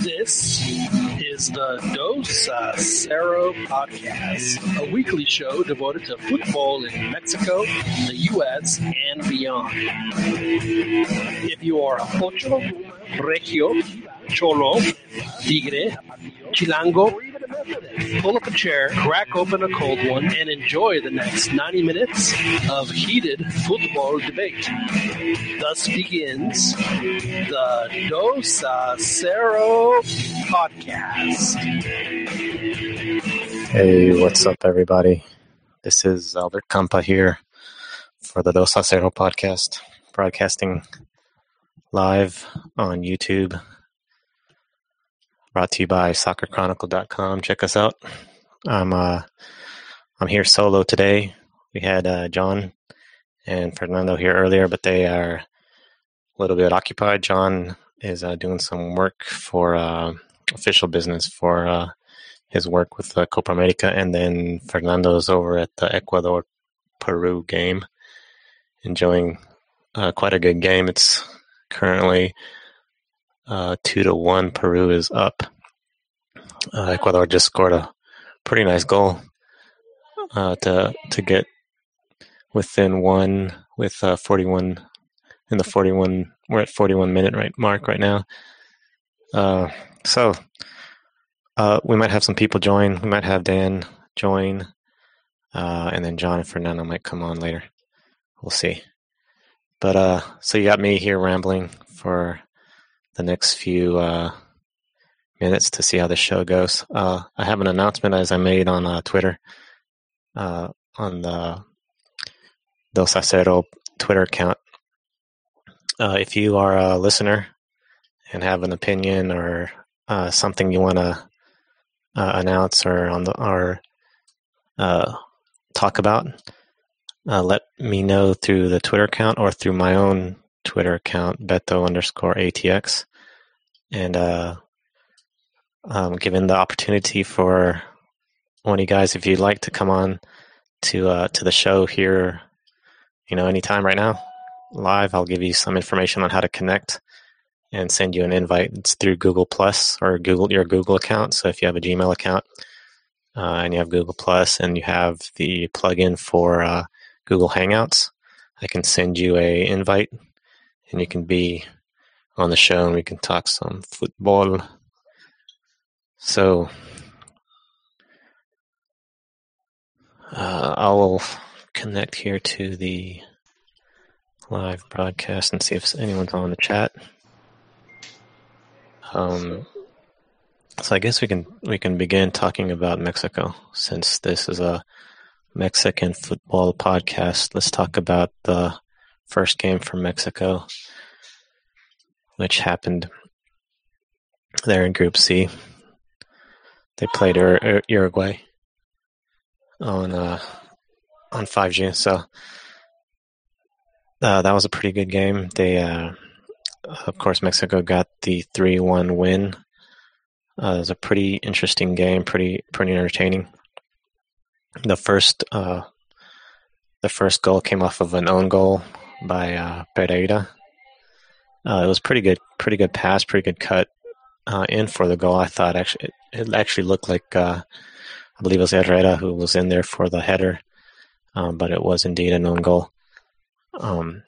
This is the Dos Cero podcast, a weekly show devoted to football in Mexico, the U.S., and beyond. If you are a Pocho, Regio, Cholo, Tigre, Chilango, pull up a chair, crack open a cold one, and enjoy the next 90 minutes of heated football debate. Thus begins the Dos a Cero podcast. Hey, what's up, everybody? This is Albert Campa here for the Dos a Cero podcast, broadcasting live on YouTube. Brought to you by SoccerChronicle.com. Check us out. I'm uh, I'm here solo today. We had uh, John and Fernando here earlier, but they are a little bit occupied. John is uh, doing some work for uh, official business for uh, his work with uh, Copa America, and then Fernando is over at the Ecuador Peru game, enjoying uh, quite a good game. It's currently uh, two to one. Peru is up. Uh, Ecuador just scored a pretty nice goal uh, to to get within one with uh, 41 in the 41 we're at 41 minute right mark right now uh, so uh, we might have some people join we might have dan join and then john and fernando might come on later we'll see but so you got me here rambling for the next few uh, minutes to see how the show goes uh, i have an announcement as i made on uh, twitter uh, on the Dos a Cero Twitter account. Uh, if you are a listener and have an opinion or uh, something you want to announce or on the or talk about, let me know through the Twitter account or through my own Twitter account, Beto underscore ATX, and uh, um, given the opportunity for one of you guys, if you'd like to come on to uh, to the show here, you know, anytime right now, live, I'll give you some information on how to connect and send you an invite. It's through Google Plus or Google your Google account. So if you have a Gmail account uh, and you have Google Plus and you have the plugin for uh, Google Hangouts, I can send you a invite and you can be on the show and we can talk some football. So uh, I will connect here to the live broadcast and see if anyone's on the chat. Um, so I guess we can we can begin talking about Mexico since this is a Mexican football podcast. Let's talk about the first game for Mexico, which happened there in Group C. They played Ur- Uruguay on uh, on 5G. So uh, that was a pretty good game. They, uh, of course, Mexico got the three-one win. Uh, it was a pretty interesting game, pretty pretty entertaining. The first uh, the first goal came off of an own goal by uh, Pereira. Uh, it was pretty good, pretty good pass, pretty good cut uh, in for the goal. I thought actually it, it actually looked like uh, I believe it was Herrera who was in there for the header, um, but it was indeed an own goal. Um,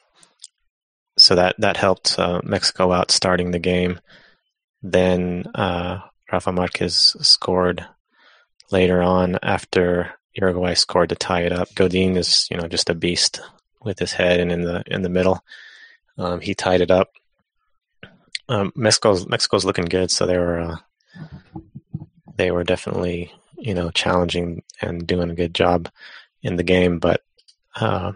so that that helped uh, Mexico out starting the game. Then uh, Rafa Marquez scored later on after Uruguay scored to tie it up. Godin is you know just a beast with his head and in the in the middle. Um, he tied it up. Um, Mexico's Mexico's looking good, so they were uh, they were definitely you know challenging and doing a good job in the game, but uh,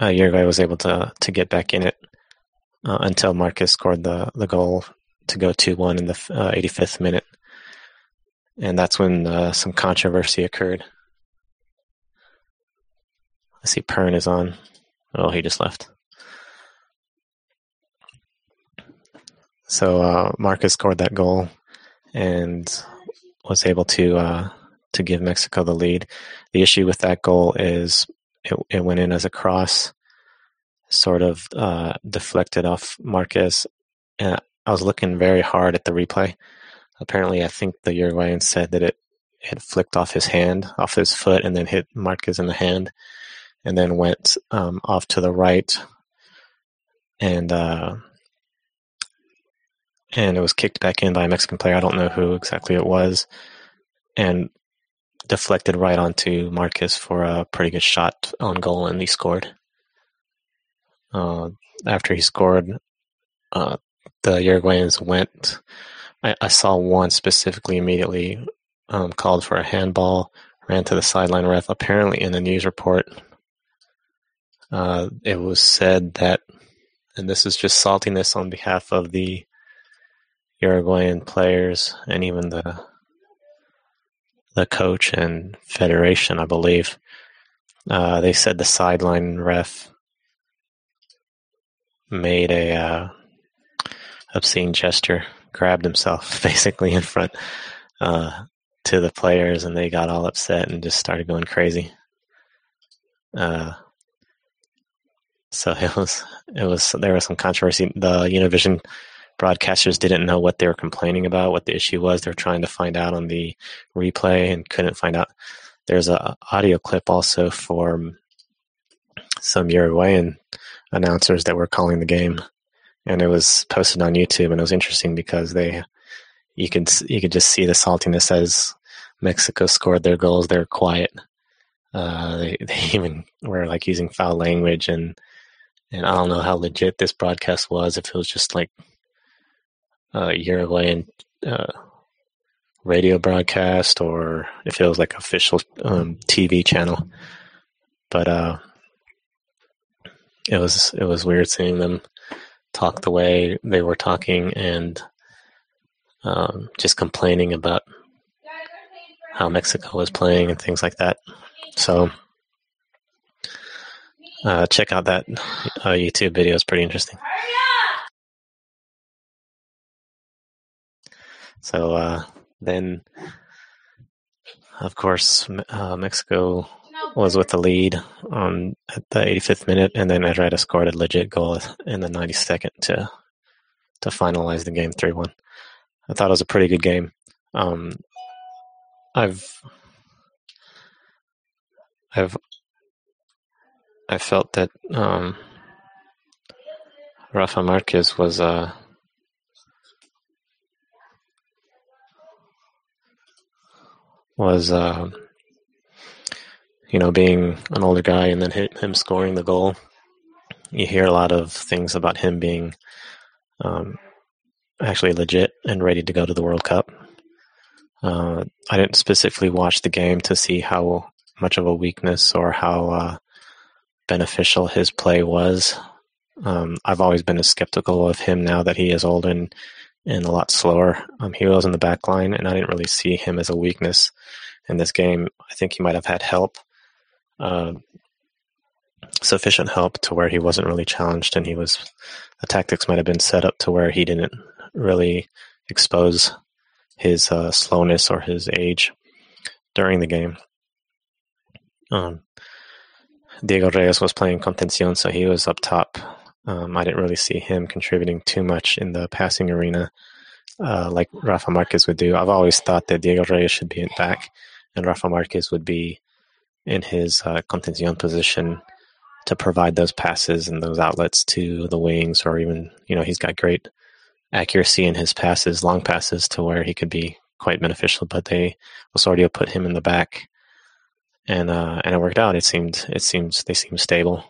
uh, Uruguay was able to to get back in it uh, until Marquez scored the the goal to go two one in the 85th uh, minute, and that's when uh, some controversy occurred. I see Pern is on. Oh, he just left. So uh, Marquez scored that goal and was able to uh, to give Mexico the lead. The issue with that goal is it, it went in as a cross, sort of uh, deflected off Marquez. And I was looking very hard at the replay. Apparently, I think the Uruguayan said that it had flicked off his hand, off his foot, and then hit Marquez in the hand, and then went um, off to the right, and uh, and it was kicked back in by a Mexican player. I don't know who exactly it was, and deflected right onto Marquez for a pretty good shot on goal, and he scored. Uh, after he scored, uh, the Uruguayans went. I, I, saw one specifically immediately um, called for a handball, ran to the sideline ref. Apparently, in the news report, uh, it was said that, and this is just saltiness on behalf of the Uruguayan players and even the the coach and federation, I believe. Uh, they said the sideline ref made a uh, obscene gesture, grabbed himself basically in front uh, to the players, and they got all upset and just started going crazy. So it was it was there was some controversy. The Univision broadcasters didn't know what they were complaining about, what the issue was. They were trying to find out on the replay and couldn't find out. There's a audio clip also for some Uruguayan announcers that were calling the game, and it was posted on YouTube. And it was interesting because they, you could you could just see the saltiness as Mexico scored their goals. They were quiet. Uh, they, they even were like using foul language and and I don't know how legit this broadcast was. If it was just like a Uruguayan uh, radio broadcast or if it was like official um, TV channel. But uh, it was it was weird seeing them talk the way they were talking and um, just complaining about how Mexico was playing and things like that. So uh, check out that uh, YouTube video; it's pretty interesting. So uh, then, of course, uh, Mexico was with the lead on at the 85th minute, and then Herrera scored a legit goal in the 92nd to to finalize the game 3-1. I thought it was a pretty good game. Um, I've I've I felt that um, Rafa Marquez was uh, was uh, you know being an older guy and then him scoring the goal. You hear a lot of things about him being um, actually legit and ready to go to the World Cup. Uh, I didn't specifically watch the game to see how much of a weakness or how uh, beneficial his play was. Um, I've always been as skeptical of him now that he is old and and a lot slower. Um, he was in the back line, and I didn't really see him as a weakness in this game. I think he might have had help, uh, sufficient help to where he wasn't really challenged, and he was the tactics might have been set up to where he didn't really expose his uh, slowness or his age during the game. Um, Diego Reyes was playing contención, so he was up top um, I didn't really see him contributing too much in the passing arena uh, like Rafa Marquez would do. I've always thought that Diego Reyes should be in back and Rafa Marquez would be in his uh, contención position to provide those passes and those outlets to the wings, or even, you know, he's got great accuracy in his passes, long passes, to where he could be quite beneficial. But they Osorio put him in the back, and uh, and it worked out. It seemed it seems they seemed stable.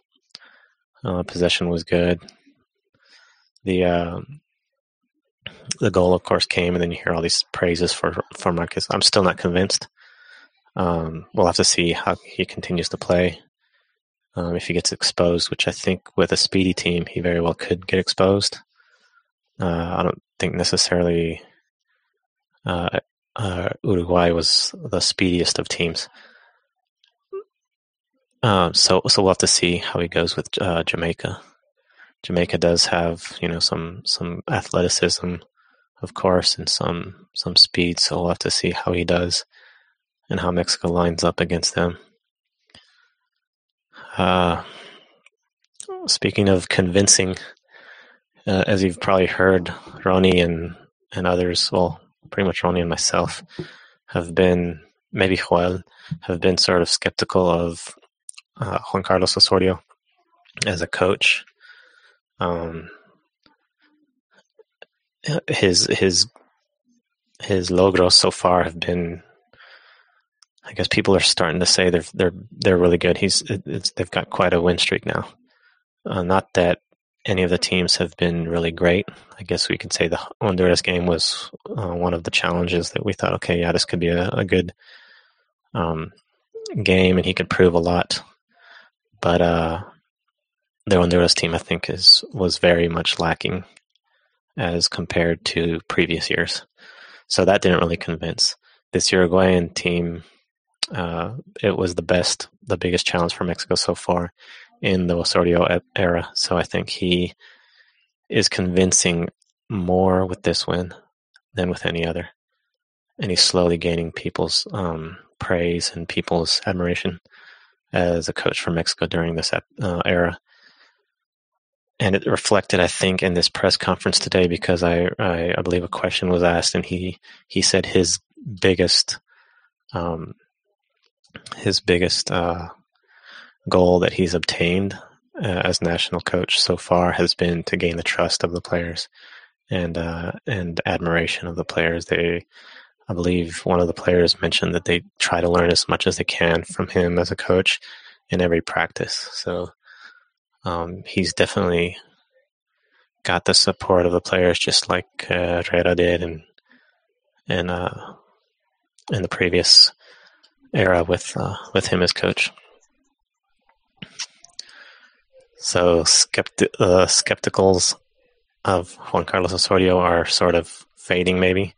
Uh, possession was good. The uh, the goal, of course, came, and then you hear all these praises for for Marquez. I'm still not convinced. Um, we'll have to see how he continues to play. Um, if he gets exposed, which I think with a speedy team, he very well could get exposed. Uh, I don't think necessarily uh, uh, Uruguay was the speediest of teams. Um, so so we'll have to see how he goes with uh, Jamaica. Jamaica does have you know some some athleticism, of course, and some some speed. So we'll have to see how he does and how Mexico lines up against them. Uh, speaking of convincing, uh, as you've probably heard, Ronnie and and others, well, pretty much Ronnie and myself, have been maybe Joel have been sort of skeptical of uh, Juan Carlos Osorio as a coach. Um, his his his logros so far have been I guess people are starting to say they're they're they're really good. He's they've got quite a win streak now. Uh, not that any of the teams have been really great. I guess we could say the Honduras game was uh, one of the challenges that we thought, okay, yeah, this could be a, a good um, game, and he could prove a lot. But uh, the Honduras team, I think, is was very much lacking as compared to previous years. So that didn't really convince. This Uruguayan team, uh, it was the best, the biggest challenge for Mexico so far in the Osorio era. So I think he is convincing more with this win than with any other. And he's slowly gaining people's um, praise and people's admiration as a coach for Mexico during this uh, era and it reflected, I think, in this press conference today because I, I, I believe a question was asked, and he he said his biggest um, his biggest uh, goal that he's obtained uh, as national coach so far has been to gain the trust of the players and uh, and admiration of the players. They, I believe, one of the players mentioned that they try to learn as much as they can from him as a coach in every practice. So um, he's definitely got the support of the players, just like uh, Herrera did, and and uh, in the previous era with uh, with him as coach. So skepti- uh, skepticals of Juan Carlos Osorio are sort of fading. Maybe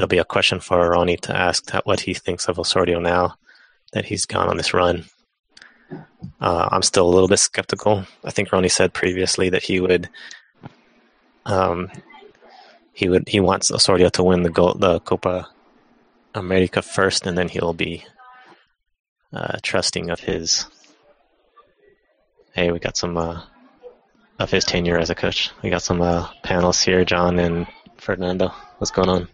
it'll be a question for Ronnie to ask what he thinks of Osorio now that he's gone on this run. Uh, I'm still a little bit skeptical. I think Ronnie said previously that he would, um, he would, he wants Osorio to win the the Copa America first, and then he'll be uh, trusting of his. Hey, we got some uh, of his tenure as a coach. We got some uh, panels here, John and Fernando. What's going on?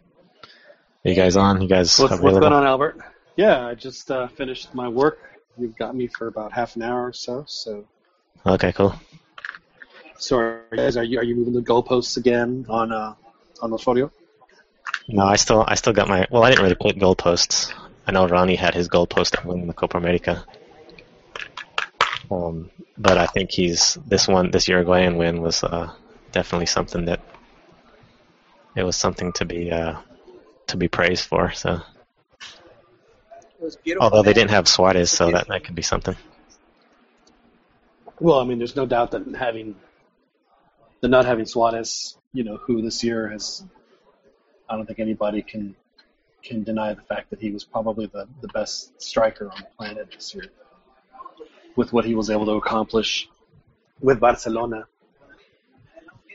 Are you guys on? You guys what's, what's going on, Albert? Yeah, I just uh, finished my work You've got me for about half an hour or so. So. Okay, cool. So, guys, are you are you moving the goalposts again on uh on the photo? No, I still I still got my. Well, I didn't really put goalposts. I know Ronnie had his goalpost to win the Copa America. Um, but I think he's this one. This Uruguayan win was uh, definitely something that it was something to be uh, to be praised for. So. Although they didn't have Suarez, so that, that could be something. Well, I mean, there's no doubt that having the not having Suarez, you know, who this year has, I don't think anybody can can deny the fact that he was probably the, the best striker on the planet this year. With what he was able to accomplish with Barcelona,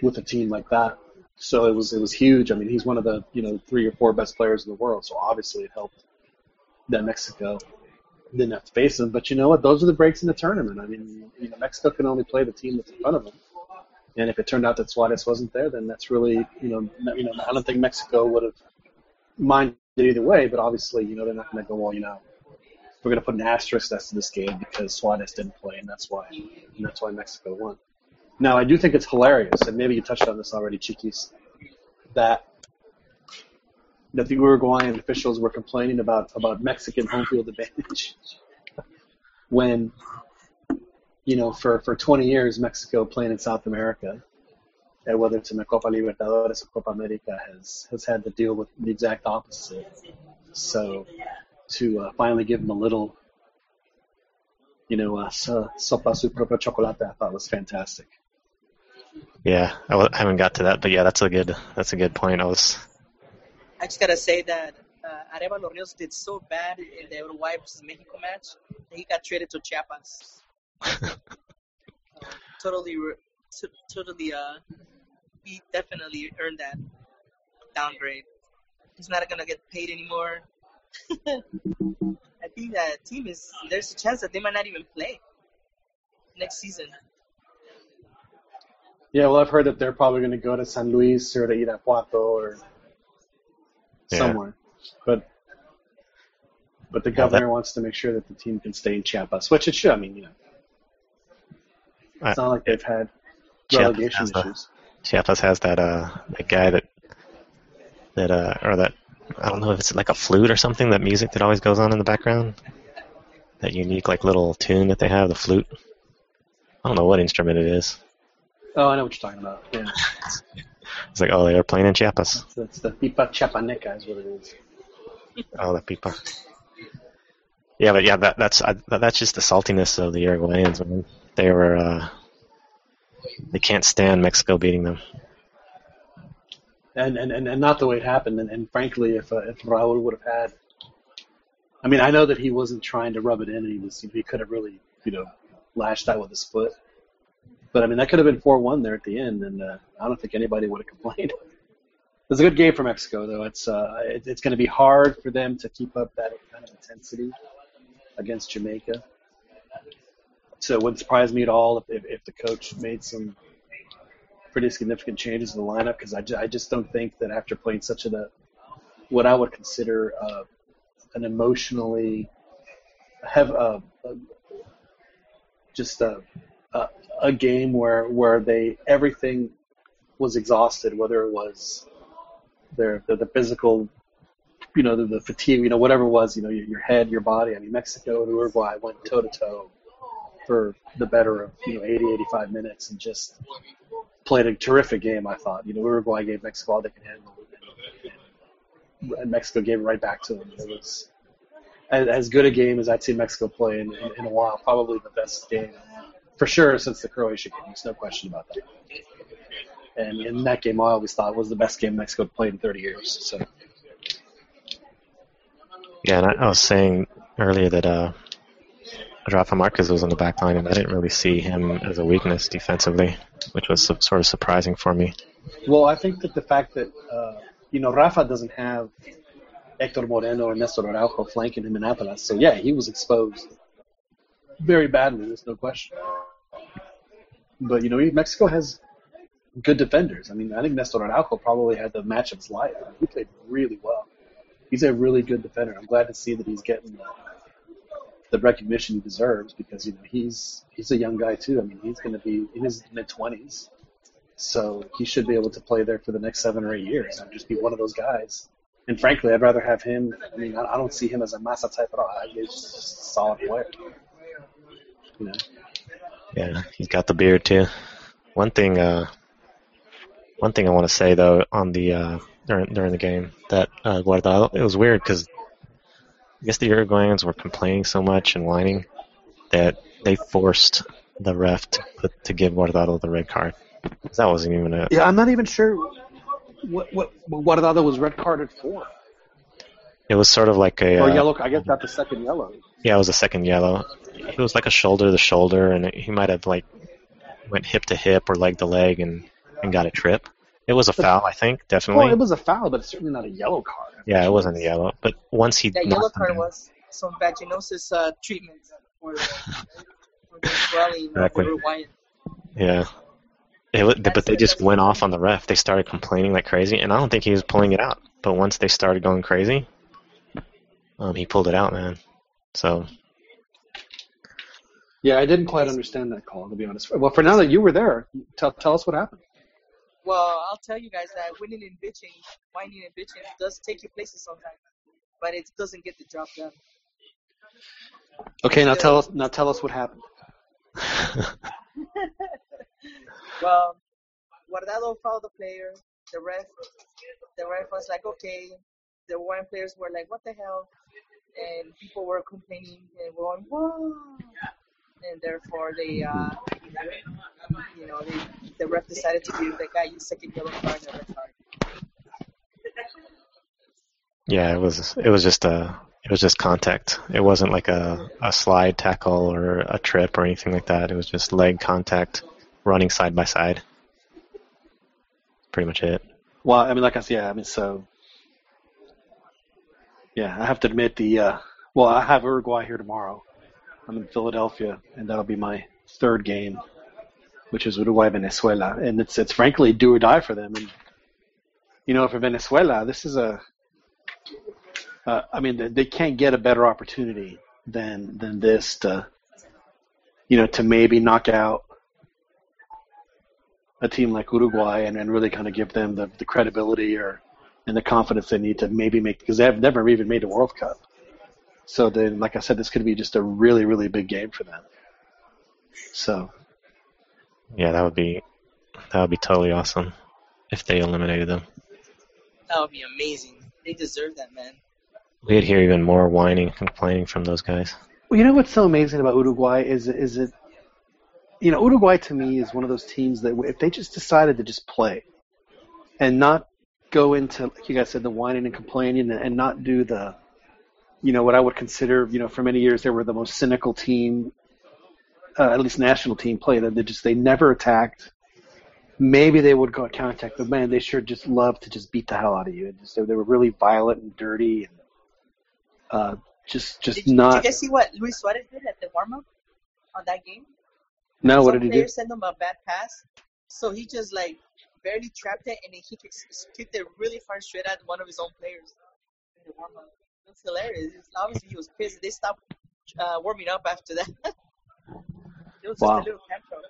with a team like that. So it was it was huge. I mean, he's one of the you know three or four best players in the world. So obviously it helped that Mexico didn't have to face them. But you know what? Those are the breaks in the tournament. I mean, you know, Mexico can only play the team that's in front of them. And if it turned out that Suarez wasn't there, then that's really, you know, you know, I don't think Mexico would have minded either way. But obviously, you know, they're not going to go, well, you know, we're going to put an asterisk next to this game because Suarez didn't play, and that's why, and that's why Mexico won. Now, I do think it's hilarious, and maybe you touched on this already, Chiquis, that that the Uruguayan officials were complaining about about Mexican home field advantage. When you know for for 20 years Mexico playing in South America and whether it's in the Copa Libertadores or Copa America has has had to deal with the exact opposite. So to uh, finally give them a little you know uh, sopa su propio chocolate I thought was fantastic yeah I w- I haven't got to that but yeah that's a good that's a good point I was I just gotta say that uh, Arevalo Rios did so bad in the Uruguay versus Mexico match that he got traded to Chiapas. uh, totally, totally. Uh, he definitely earned that downgrade. He's not gonna get paid anymore. I think that team is. There's a chance that they might not even play next season. Yeah, well, I've heard that they're probably going to go to San Luis or to Irapuato or Yeah. somewhere. But but the Well, governor wants to make sure that the team can stay in Chiapas, which it should. I mean, you know, it's Uh, not like they've had Chiapas relegation the- issues. Chiapas has that uh that guy that that uh or that I don't know if it's like a flute or something that music that always goes on in the background. That unique like little tune that they have, the flute. I don't know what instrument it is. Oh, I know what you're talking about. Yeah, It's like oh they're playing in Chiapas. that's the pipa chapaneca is what it is. Oh the pipa. Yeah, but yeah, that that's I, that, that's just the saltiness of the Uruguayans. Man. They were uh, they can't stand Mexico beating them. and and, and, and not the way it happened. And, and frankly, if uh, if Raul would have had, I mean, I know that he wasn't trying to rub it in, and he was he could have really you know lashed out with his foot. But I mean, that could have been four one there at the end, and uh, I don't think anybody would have complained. It's a good game for Mexico, though. It's uh, it, it's going to be hard for them to keep up that kind of intensity against Jamaica. So it wouldn't surprise me at all if, if, if the coach made some pretty significant changes in the lineup because I, I just don't think that after playing such a what I would consider uh, an emotionally have uh, uh, just a, a game where where they everything was exhausted, whether it was their the, the physical, you know, the, the fatigue, you know, whatever it was, you know, your, your head, your body. I mean, Mexico and Uruguay went toe to toe for the better of you know 80, 85 minutes and just played a terrific game. I thought, you know, Uruguay gave Mexico all they could handle, and, and Mexico gave it right back to them. It was as, as good a game as I'd seen Mexico play in, in, in a while. Probably the best game for sure since the Croatia game. There's no question about that. And in that game, I always thought was the best game Mexico played in 30 years. So Yeah, and I, I was saying earlier that uh, Rafa Marquez was on the back line, and I didn't really see him as a weakness defensively, which was su- sort of surprising for me. Well, I think that the fact that uh, you know Rafa doesn't have Hector Moreno or Nestor Araujo flanking him in Atlas, so yeah, he was exposed very badly. There's no question. But you know, Mexico has good defenders. I mean, I think Nestor Araujo probably had the match of his life. I mean, he played really well. He's a really good defender. I'm glad to see that he's getting the, the recognition he deserves because you know he's he's a young guy too. I mean, he's going to be in his mid 20s. So he should be able to play there for the next seven or eight years and just be one of those guys. And frankly, I'd rather have him. I mean, I I don't see him as a Massa type at all. He's just a solid player. You know, Yeah, he's got the beard too. One thing, uh, one thing I want to say though on the uh, during during the game that uh, Guardado, it was weird because I guess the Uruguayans were complaining so much and whining that they forced the ref to put, to give Guardado the red card. That wasn't even a yeah, I'm not even sure what what what Guardado was red carded for It was sort of like a or uh, yellow. I guess that's the second yellow. yeah, it was a second yellow. It was like a shoulder to shoulder, and he might have like went hip to hip or leg to leg and and got a trip. It was a foul, I think, definitely. Well, it was a foul, but it's certainly not a yellow card. Yeah, it wasn't a yellow, but once he That yellow card down- was some vaginosis uh, treatment for the, for the swelling Exactly. yeah. It, wa- but they just went off on the ref. They started complaining like crazy, and I don't think he was pulling it out. But once they started going crazy, um, he pulled it out, man. So Yeah, I didn't quite understand that call to be honest. Well, for now that you were there, tell tell us what happened. Well, I'll tell you guys that winning and bitching, whining and bitching does take you places sometimes, but it doesn't get the job done. Okay, now tell us now tell us what happened. Well, Guardado fouled the player. The ref, the ref was like, okay. The Uruguayan players were like, what the hell? And people were complaining and going, whoa. And therefore, they, uh, you know, they, the ref decided to give the guy a second yellow card and a card. yeah, it was it was just a it was just contact. It wasn't like a a slide tackle or a trip or anything like that. It was just leg contact, running side by side. Pretty much it. Well, I mean, like I said, yeah, I mean, so yeah, I have to admit the uh, well, I have Uruguay here tomorrow. I'm in Philadelphia, and that'll be my third game which is Uruguay Venezuela, and it's it's frankly do or die for them. And you know, for Venezuela, this is a uh, I mean, they, they can't get a better opportunity than than this to you know to maybe knock out a team like Uruguay and, and really kind of give them the, the credibility or and the confidence they need to maybe make because they've never even made a World Cup. So then, like I said, this could be just a really really big game for them. So Yeah, that would be that would be totally awesome if they eliminated them. That would be amazing. They deserve that, man. We'd hear even more whining and complaining from those guys. Well, you know what's so amazing about Uruguay is is it, you know, Uruguay to me is one of those teams that if they just decided to just play, and not go into like you guys said the whining and complaining and, and not do the, you know, what I would consider you know for many years they were the most cynical team, uh, at least national team play that they just they never attacked. Maybe they would go on contact, but man, they sure just love to just beat the hell out of you. And just, they were really violent and dirty and uh, just just Did you, not. did you guys see what Luis Suarez did at the warm up on that game? no, Some what did he do? player sent him a bad pass, so he just like barely trapped it and then he kicked, kicked it really far straight at one of his own players in the warm up. It's hilarious. Obviously, he was pissed. They stopped uh, warming up after that. it was Wow. just a little tantrum.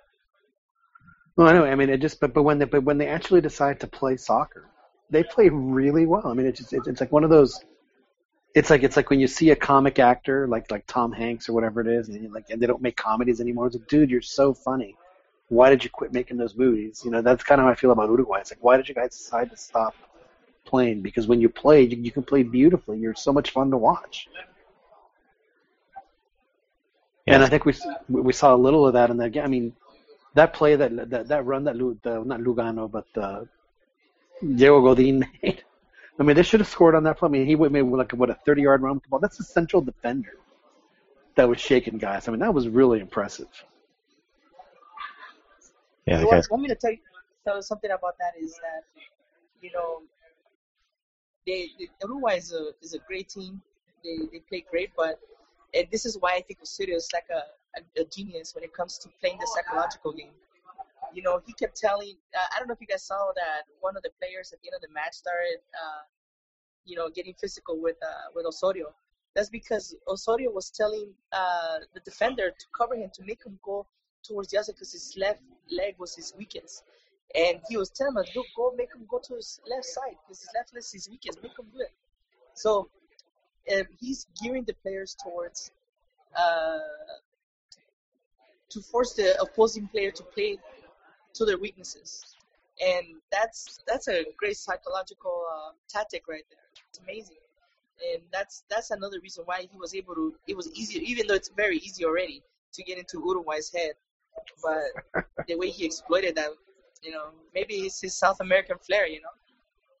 Well, I know. I mean, it just but but when they but when they actually decide to play soccer, they play really well. I mean, it's just, it's it's like one of those. It's like it's like when you see a comic actor like like Tom Hanks or whatever it is, and like and they don't make comedies anymore. It's like, dude, you're so funny. Why did you quit making those movies? You know, that's kind of how I feel about Uruguay. It's like, why did you guys decide to stop playing? Because when you play, you, you can play beautifully. You're so much fun to watch. Yeah. And I think we we saw a little of that in that game. I mean, that play that that, that run that Lu, the, not Lugano but uh, Diego Godin made. I mean, they should have scored on that play. I mean, he would made like what a 30 yard run with the ball. That's a central defender that was shaking guys. I mean, that was really impressive. Yeah, You guys. want, want me to tell you, tell you something about that is that, you know, they, they Uruguay is a is a great team. They they play great, but and this is why I think Osorio is like a, a, a genius when it comes to playing the psychological game. You know, he kept telling. Uh, I don't know if you guys saw that one of the players at the end of the match started, uh, you know, getting physical with uh, with Osorio. That's because Osorio was telling uh, the defender to cover him to make him go towards the other because his left leg was his weakest. And he was telling him, look, go make him go to his left side because his left leg is weakest. Make him do it. So um, he's gearing the players towards uh, to force the opposing player to play to their weaknesses. And that's that's a great psychological uh, tactic right there. It's amazing, and that's that's another reason why he was able to. It was easier, even though it's very easy already to get into Uruguay's head. But the way he exploited that, you know, maybe it's his South American flair, you know.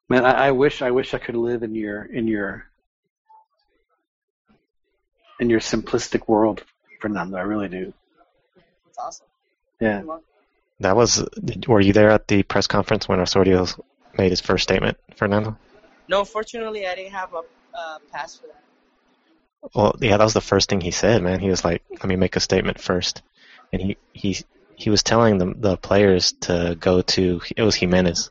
Man, I, I wish I wish I could live in your in your in your simplistic world, Fernando. I really do. It's awesome. Yeah. That was. Were you there at the press conference when Osorio made his first statement, Fernando? No, fortunately, I didn't have a uh, pass for that. Well, yeah, that was the first thing he said, man. He was like, "Let me make a statement first. and he he he was telling the the players to go to. It was Jimenez.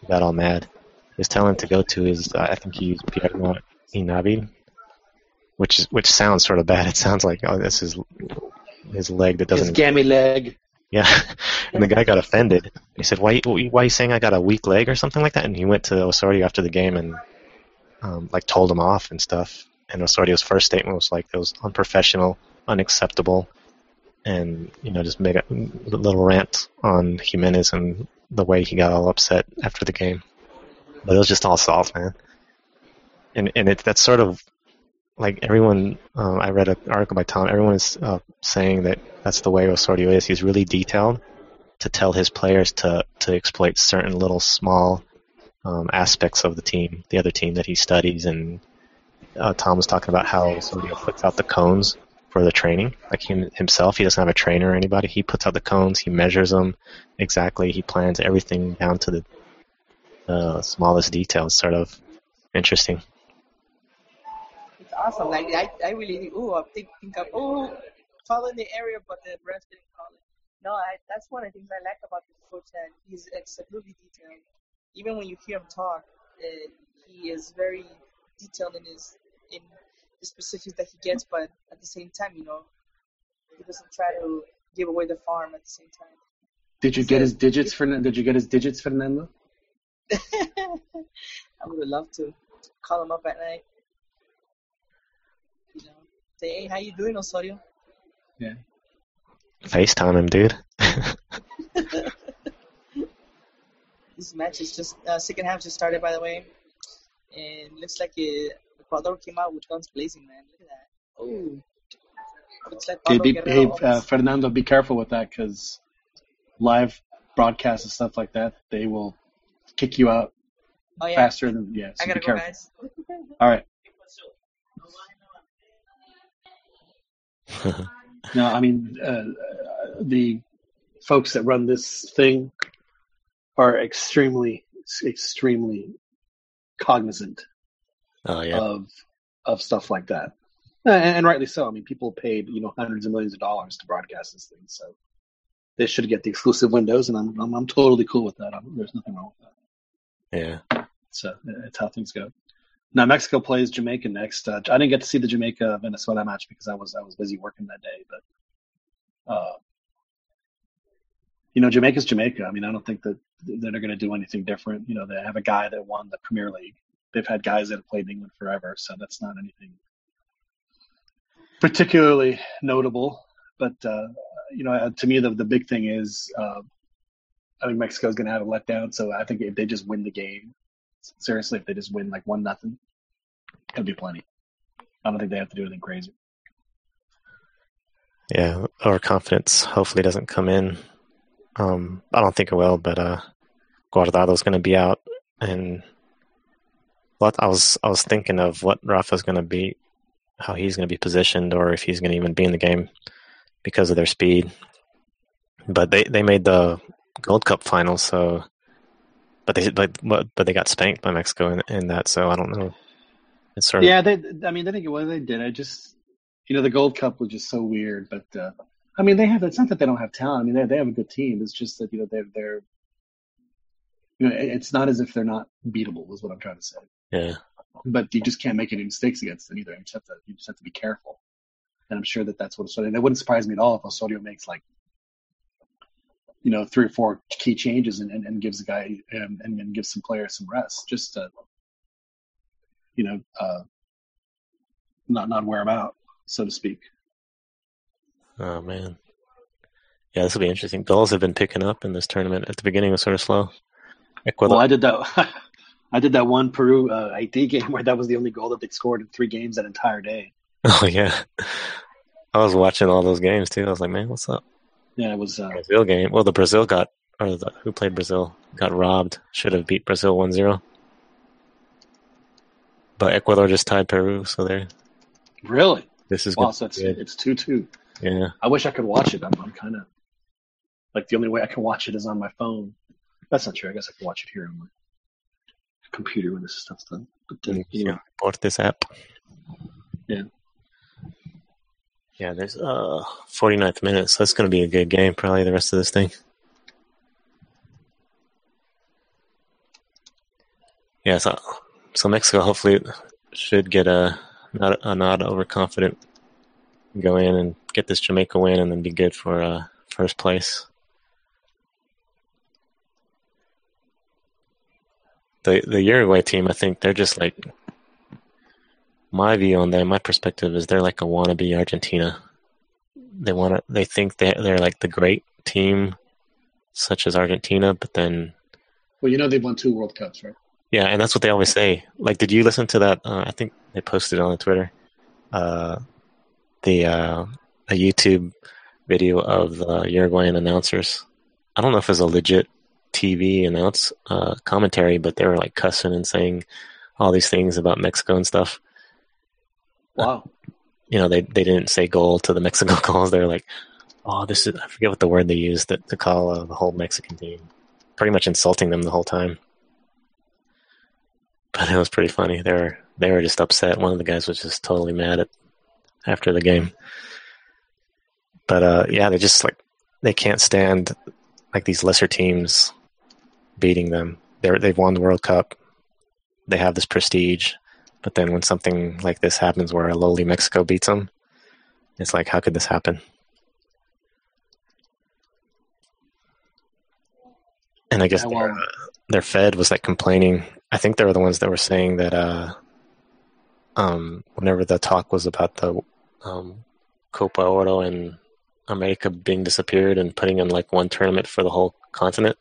He got all mad. He was telling him to go to his. Uh, I think he used Pierno Inabi, which is which sounds sort of bad. It sounds like oh, this is his leg that doesn't. his gammy leg. Yeah, and the guy got offended. He said, "Why, why are you saying I got a weak leg or something like that?" And he went to Osorio after the game and um, like told him off and stuff. And Osorio's first statement was like it was unprofessional, unacceptable, and you know just made a little rant on Jimenez and the way he got all upset after the game. But it was just all soft, man. And and it that's sort of like everyone. Um, I read an article by Tom. Everyone is uh, saying that that's the way Osorio is. He's really detailed to tell his players to to exploit certain little small um, aspects of the team, the other team that he studies. And uh, Tom was talking about how Osorio puts out the cones for the training. Like him, himself, he doesn't have a trainer or anybody. He puts out the cones. He measures them exactly. He plans everything down to the uh, smallest detail. It's sort of interesting. It's awesome. Like I, I really, ooh, I think, think of, ooh, following the area, but the rest didn't follow. No, I, that's one of the things I like about the coach that he's absolutely detailed. Even when you hear him talk, uh, he is very detailed in his in the specifics that he gets, but at the same time, you know, he doesn't try to give away the farm at the same time. Did you get his digits, Fernando? Did you get his digits, Fernando? I would love to call him up at night. You know, say, hey, how you doing, Osorio? Yeah. FaceTime him, dude. this match is just uh, second half just started, by the way, and looks like it, Ecuador came out with guns blazing, man. Look at that. Oh. Like Hey, be, hey uh, Fernando, be careful with that because live broadcasts and stuff like that, they will kick you out oh yeah, faster than yeah. So I gotta be go, careful. guys. All right. No, I mean uh, uh, the folks that run this thing are extremely, extremely cognizant Oh yeah. of of stuff like that, and, and rightly so. I mean, people paid you know hundreds of millions of dollars to broadcast this thing, so they should get the exclusive windows, and I'm I'm, I'm totally cool with that. I'm, there's nothing wrong with that. Yeah. So it's how things go. Now Mexico plays Jamaica next. Uh, I didn't get to see the Jamaica Venezuela match because I was I was busy working that day. But uh, you know, Jamaica's Jamaica. I mean, I don't think that that they're going to do anything different. You know, they have a guy that won the Premier League. They've had guys that have played in England forever, so that's not anything particularly notable. But uh, you know, uh, to me, the the big thing is. Uh, I think Mexico's going to have a letdown, so I think if they just win the game, seriously, if they just win like one nothing, it'll be plenty. I don't think they have to do anything crazy. Yeah. our confidence hopefully doesn't come in. Um, I don't think it will, but uh, Guardado's going to be out, and what I was I was thinking of what Rafa's going to be, how he's going to be positioned, or if he's going to even be in the game because of their speed. But they they made the Gold Cup final, so but they but but, they got spanked by Mexico in, in that, so I don't know. It's sort of Yeah, they. I mean, they think what they did. I just, you know, the Gold Cup was just so weird. But uh, I mean, they have. It's not that they don't have talent. I mean, they they have a good team. It's just that you know they're they're. You know, it's not as if they're not beatable. Is what I'm trying to say. Yeah. But you just can't make any mistakes against them either. You just have to. You just have to be careful. And I'm sure that that's what Osorio. And it wouldn't surprise me at all if Osorio makes like. You know, three or four key changes and, and, and gives the guy um, and, and gives some players some rest, just to, you know, uh, not not wear them out, so to speak. Oh man. Yeah, this will be interesting. Goals have been picking up in this tournament. At the beginning, it was sort of slow. Ecuador. Well, I did that. I did that one Peru uh, Haiti game where that was the only goal that they scored in three games that entire day. Oh yeah. I was watching all those games too. I was like, man, what's up? Yeah, it was. Uh, Brazil game. Well, the Brazil got, or the, who played Brazil got robbed. Should have beat Brazil 1-0. But Ecuador just tied Peru, so there. really This is wow. good. So it's it's two two. Yeah. I wish I could watch it. I'm, I'm kind of like the only way I can watch it is on my phone. That's not true. I guess I can watch it here on my computer when this stuff's done. But uh, Yeah. anyway. Port this app. Yeah. Yeah, there's uh 49th minute, so it's going to be a good game probably the rest of this thing. Yeah, so so Mexico hopefully should get a not a not overconfident go in and get this Jamaica win and then be good for uh first place. The the Uruguay team, I think they're just like my view on them, my perspective is they're like a wannabe Argentina. They want to, they think they they're like the great team, such as Argentina, but then well, you know they've won two World Cups, right? yeah, and that's what they always say. Like, did you listen to that? Uh, I think they posted on Twitter. Uh, the uh, a YouTube video of the Uruguayan announcers. I don't know if it's a legit TV announce uh, commentary, but they were like cussing and saying all these things about Mexico and stuff. Wow. you know, they they didn't say goal to the Mexico calls. They're like, oh, this is I forget what the word they used to, to call uh, the whole Mexican team. Pretty much insulting them the whole time. But it was pretty funny. They were they were just upset. One of the guys was just totally mad at after the game. But uh, yeah, they just like they can't stand like these lesser teams beating them. They're they've won the World Cup. They have this prestige, but then when something like this happens, where a lowly Mexico beats them, it's like, how could this happen? And I guess Yeah, their, well- their Fed was like complaining. I think they were the ones that were saying that uh, um, whenever the talk was about the um, Copa Oro and America being disappeared and putting in like one tournament for the whole continent,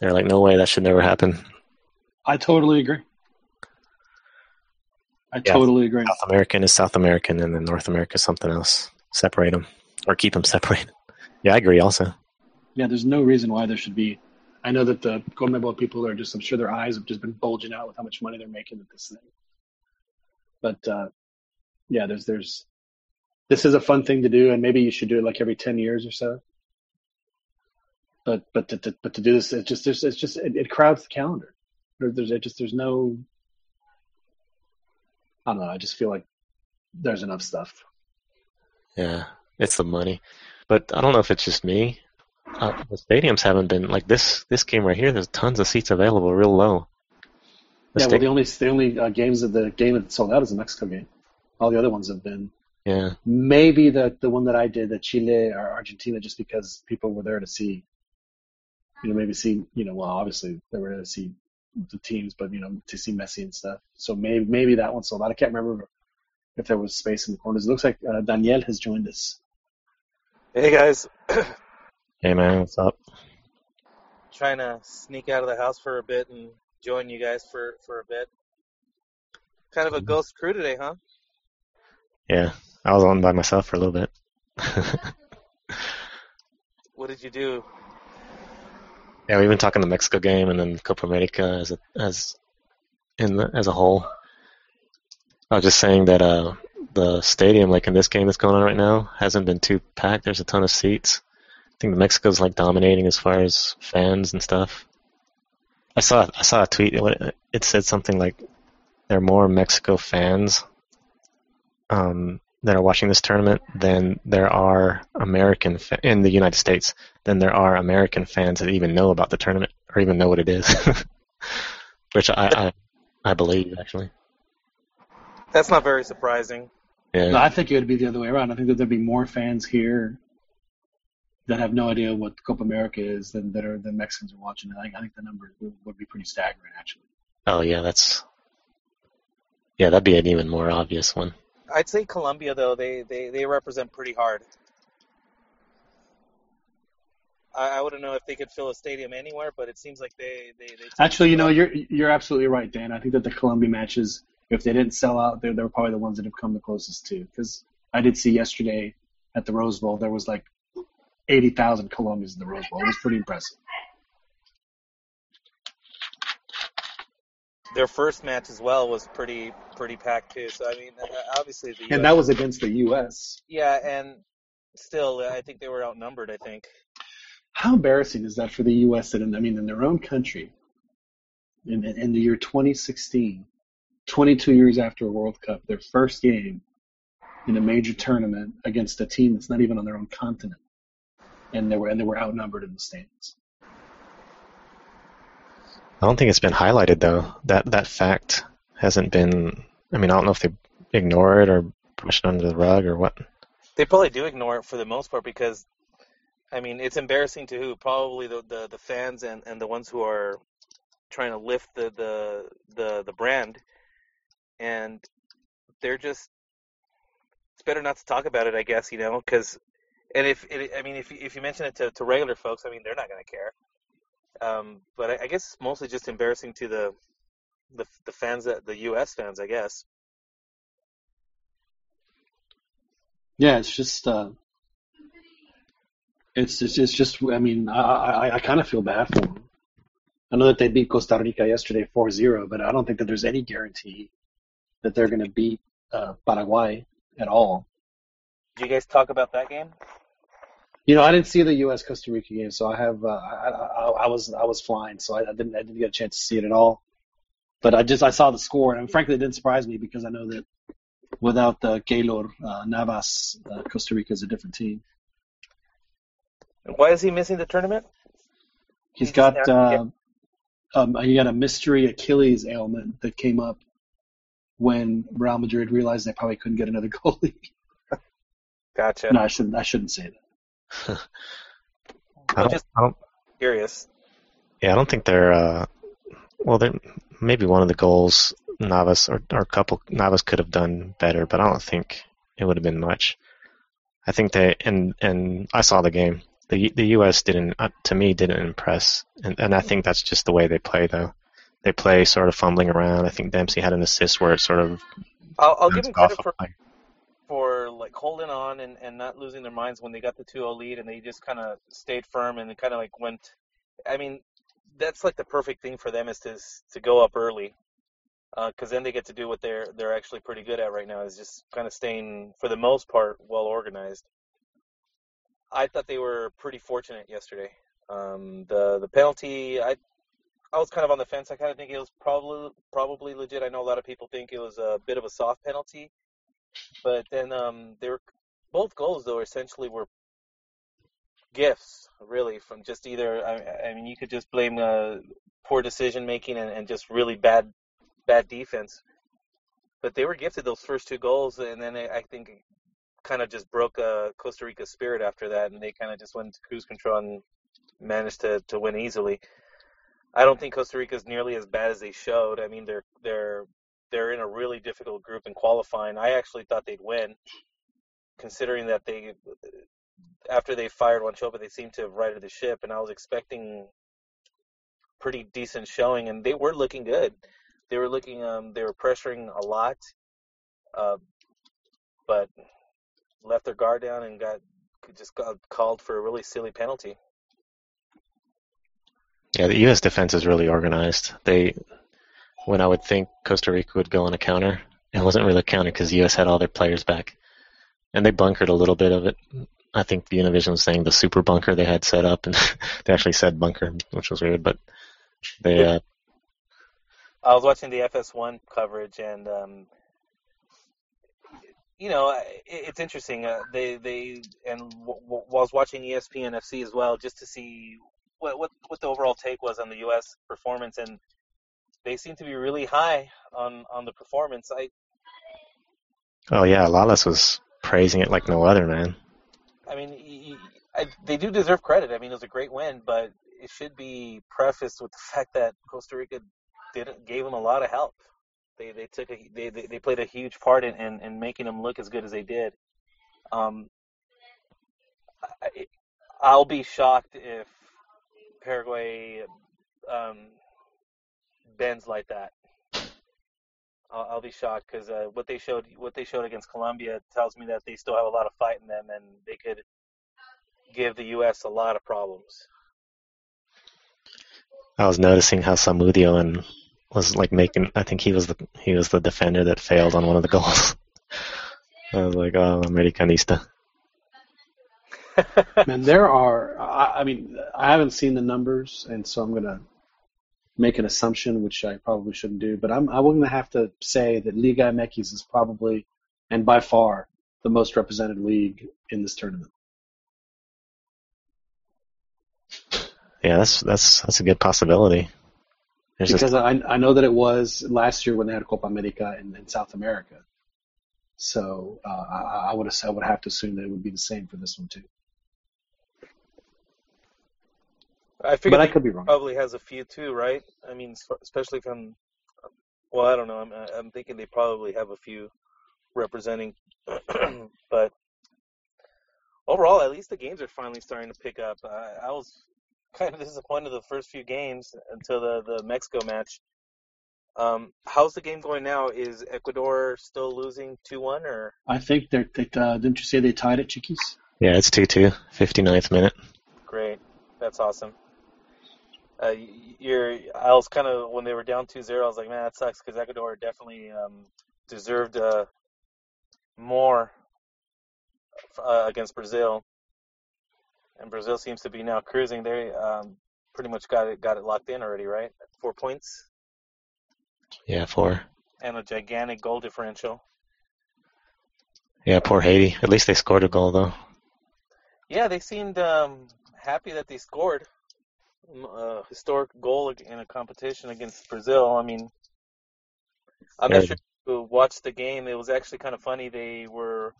they're like, no way, that should never happen. I totally agree. I Yeah. totally agree. South American is South American, and then North America is something else. Separate them or keep them separate. Yeah, I agree. Also, Yeah, there's no reason why there should be. I know that the CONMEBOL people are just, I'm sure their eyes have just been bulging out with how much money they're making with this thing. But, uh, yeah, there's, there's, this is a fun thing to do, and maybe you should do it like every 10 years or so. But, but to, to but to do this, it just, there's, it's just, it, it crowds the calendar. There, there's, it just, there's no, I don't know, I just feel like there's enough stuff. yeah, it's the money. But I don't know if it's just me. Uh, the stadiums haven't been like this. This game right here, there's tons of seats available, real low. The yeah, well, the only, the only uh, games of the game that sold out is the Mexico game. All the other ones have been yeah, maybe the the one that I did, the Chile or Argentina, just because people were there to see, you know, maybe see, you know, well, obviously they were going to see the teams, but you know, to see Messi and stuff. So maybe maybe that one sold out. I can't remember if there was space in the corners. It looks like uh, Daniel has joined us. Hey guys, hey man, what's up? trying to sneak out of the house for a bit and join you guys for for a bit. Kind of a ghost crew today, huh? Yeah, I was on by myself for a little bit. What did you do? Yeah, we've been talking the Mexico game and then Copa America as a as in the, as a whole. I was just saying that uh, the stadium, like in this game that's going on right now, hasn't been too packed. There's a ton of seats. I think Mexico's like dominating as far as fans and stuff. I saw I saw a tweet. It, it said something like there are more Mexico fans um, that are watching this tournament than there are American fa- in the United States than there are American fans that even know about the tournament or even know what it is, which I, I I believe actually. That's not very surprising. Yeah, No, I think it would be the other way around. I think that there'd be more fans here that have no idea what Copa America is than that are than Mexicans are watching. I think I think the number would, would be pretty staggering, actually. oh yeah, that's yeah, that'd be an even more obvious one. I'd say Colombia though they they they represent pretty hard. I, I wouldn't know if they could fill a stadium anywhere, but it seems like they they, they Actually, you know, you're you're absolutely right, Dan. I think that the Colombia matches, if they didn't sell out, they're they're probably the ones that have come the closest to. Because I did see yesterday at the Rose Bowl, there was like eighty thousand Colombians in the Rose Bowl. It was pretty impressive. Their first match as well was pretty pretty packed too. So I mean, uh, obviously the And that was against the U.S. yeah, and still I think they were outnumbered. I think. How embarrassing is that for the U.S. that, in, I mean, in their own country, in, in, in the year 2016, 22 years after a World Cup, their first game in a major tournament against a team that's not even on their own continent, and they were and they were outnumbered in the stands. I don't think it's been highlighted though. That that fact hasn't been. I mean, I don't know if they ignore it or push it under the rug or what. They probably do ignore it for the most part because, I mean, it's embarrassing to who? Probably the the, the fans and, and the ones who are trying to lift the, the the the brand, and they're just. It's better not to talk about it, I guess, you know, because, and if it, I mean, if you- if you mention it to, to regular folks, I mean, they're not gonna care. Um, but I, I guess it's mostly just embarrassing to the the the fans that the U.S. fans, I guess. Yeah, it's just uh, it's it's, it's just. I mean, I I, I kind of feel bad for them. I know that they beat Costa Rica yesterday 4-0, but I don't think that there's any guarantee that they're going to beat uh, Paraguay at all. Did you guys talk about that game? You know, I didn't see the U.S. Costa Rica game, so I have uh, I, I, I was I was flying, so I, I didn't I didn't get a chance to see it at all. But I just I saw the score, and frankly, it didn't surprise me because I know that without uh, Keylor uh, Navas, uh, Costa Rica is a different team. Why is he missing the tournament? He's He's got uh, um, he got a mystery Achilles ailment that came up when Real Madrid realized they probably couldn't get another goalie. Gotcha. no, I shouldn't. I shouldn't say that. I I'm don't, just I don't curious. Yeah, I don't think they're. Uh, well, they're maybe one of the goals Navas or, or a couple Navas could have done better, but I don't think it would have been much. I think they and and I saw the game. The the U.S. didn't uh, to me didn't impress, and and I think that's just the way they play though. They play sort of fumbling around. I think Dempsey had an assist where it sort of I'll, I'll give him credit for play. For like holding on and, and not losing their minds when they got the 2-0 lead and they just kind of stayed firm and kind of like went. I mean, that's like the perfect thing for them is to to go up early, because then they get to do what they're they're actually pretty good at right now is just kind of staying for the most part well organized. I thought they were pretty fortunate yesterday. Um, the the penalty, I I was kind of on the fence. I kind of think it was probably probably legit. I know a lot of people think it was a bit of a soft penalty, but then um, they were both goals though essentially were gifts really from just either. I, I mean, you could just blame uh, poor decision making and, and just really bad bad defense, but they were gifted those first two goals, and then I think kind of just broke uh, Costa Rica's spirit after that, and they kind of just went into cruise control and managed to to win easily. I don't think Costa Rica is nearly as bad as they showed. I mean, they're they're they're in a really difficult group in qualifying. I actually thought they'd win, considering that they after they fired Wanchope, they seemed to have righted the ship, and I was expecting pretty decent showing, and they were looking good. They were looking, um, they were pressuring a lot, uh, but left their guard down and got just got called for a really silly penalty. Yeah, the U.S. defense is really organized. They, when I would think Costa Rica would go on a counter, it wasn't really a counter because the U.S. had all their players back, and they bunkered a little bit of it. I think the Univision was saying the super bunker they had set up, and they actually said bunker, which was weird. But they, uh, I was watching the FS1 coverage, and um, you know, it, it's interesting. Uh, they they and w- w- while I was watching ESPN FC as well, just to see what what what the overall take was on the U.S. performance, and they seem to be really high on on the performance. I oh yeah, Lalas was praising it like no other man. I mean, y- I, they do deserve credit. I mean, it was a great win, but it should be prefaced with the fact that Costa Rica didn't gave them a lot of help. They they took a they they, they played a huge part in, in in making them look as good as they did. Um, I, I'll be shocked if Paraguay um, bends like that. I'll, I'll be shocked because uh, what they showed what they showed against Colombia tells me that they still have a lot of fight in them, and they could give the U.S. a lot of problems. I was noticing how Samudio and was like making. I think he was the he was the defender that failed on one of the goals. I was like, oh, Americanista. Man, there are. I, I mean, I haven't seen the numbers, and so I'm gonna make an assumption, which I probably shouldn't do. But I'm I'm going to have to say that Liga MX is probably, and by far, the most represented league in this tournament. Yeah, that's that's that's a good possibility. There's Because I I know that it was last year when they had Copa America in, in South America. So uh, I, I would I would have to assume that it would be the same for this one too. I figured But I could be wrong. probably has a few too, right? I mean, s- especially from. Well, I don't know. I'm I'm thinking they probably have a few representing, but overall, at least the games are finally starting to pick up. I, I was kind of disappointed the first few games until the the Mexico match. Um, how's the game going now? Is Ecuador still losing two one or? I think they're. They, uh, didn't you say they tied it, Chiquis? yeah, it's two two, 59th minute. Great, that's awesome. Uh, you're, I was kind of when they were down 2-0, I was like, man, that sucks because Ecuador definitely um, deserved uh, more uh, against Brazil, and Brazil seems to be now cruising. They um, pretty much got it got it locked in already, right? Four points Yeah, four. and a gigantic goal differential. Yeah, poor Haiti. At least they scored a goal though. Yeah, they seemed um, happy that they scored a historic goal in a competition against Brazil. I mean, I'm not sure who watched the game. It was actually kind of funny. They were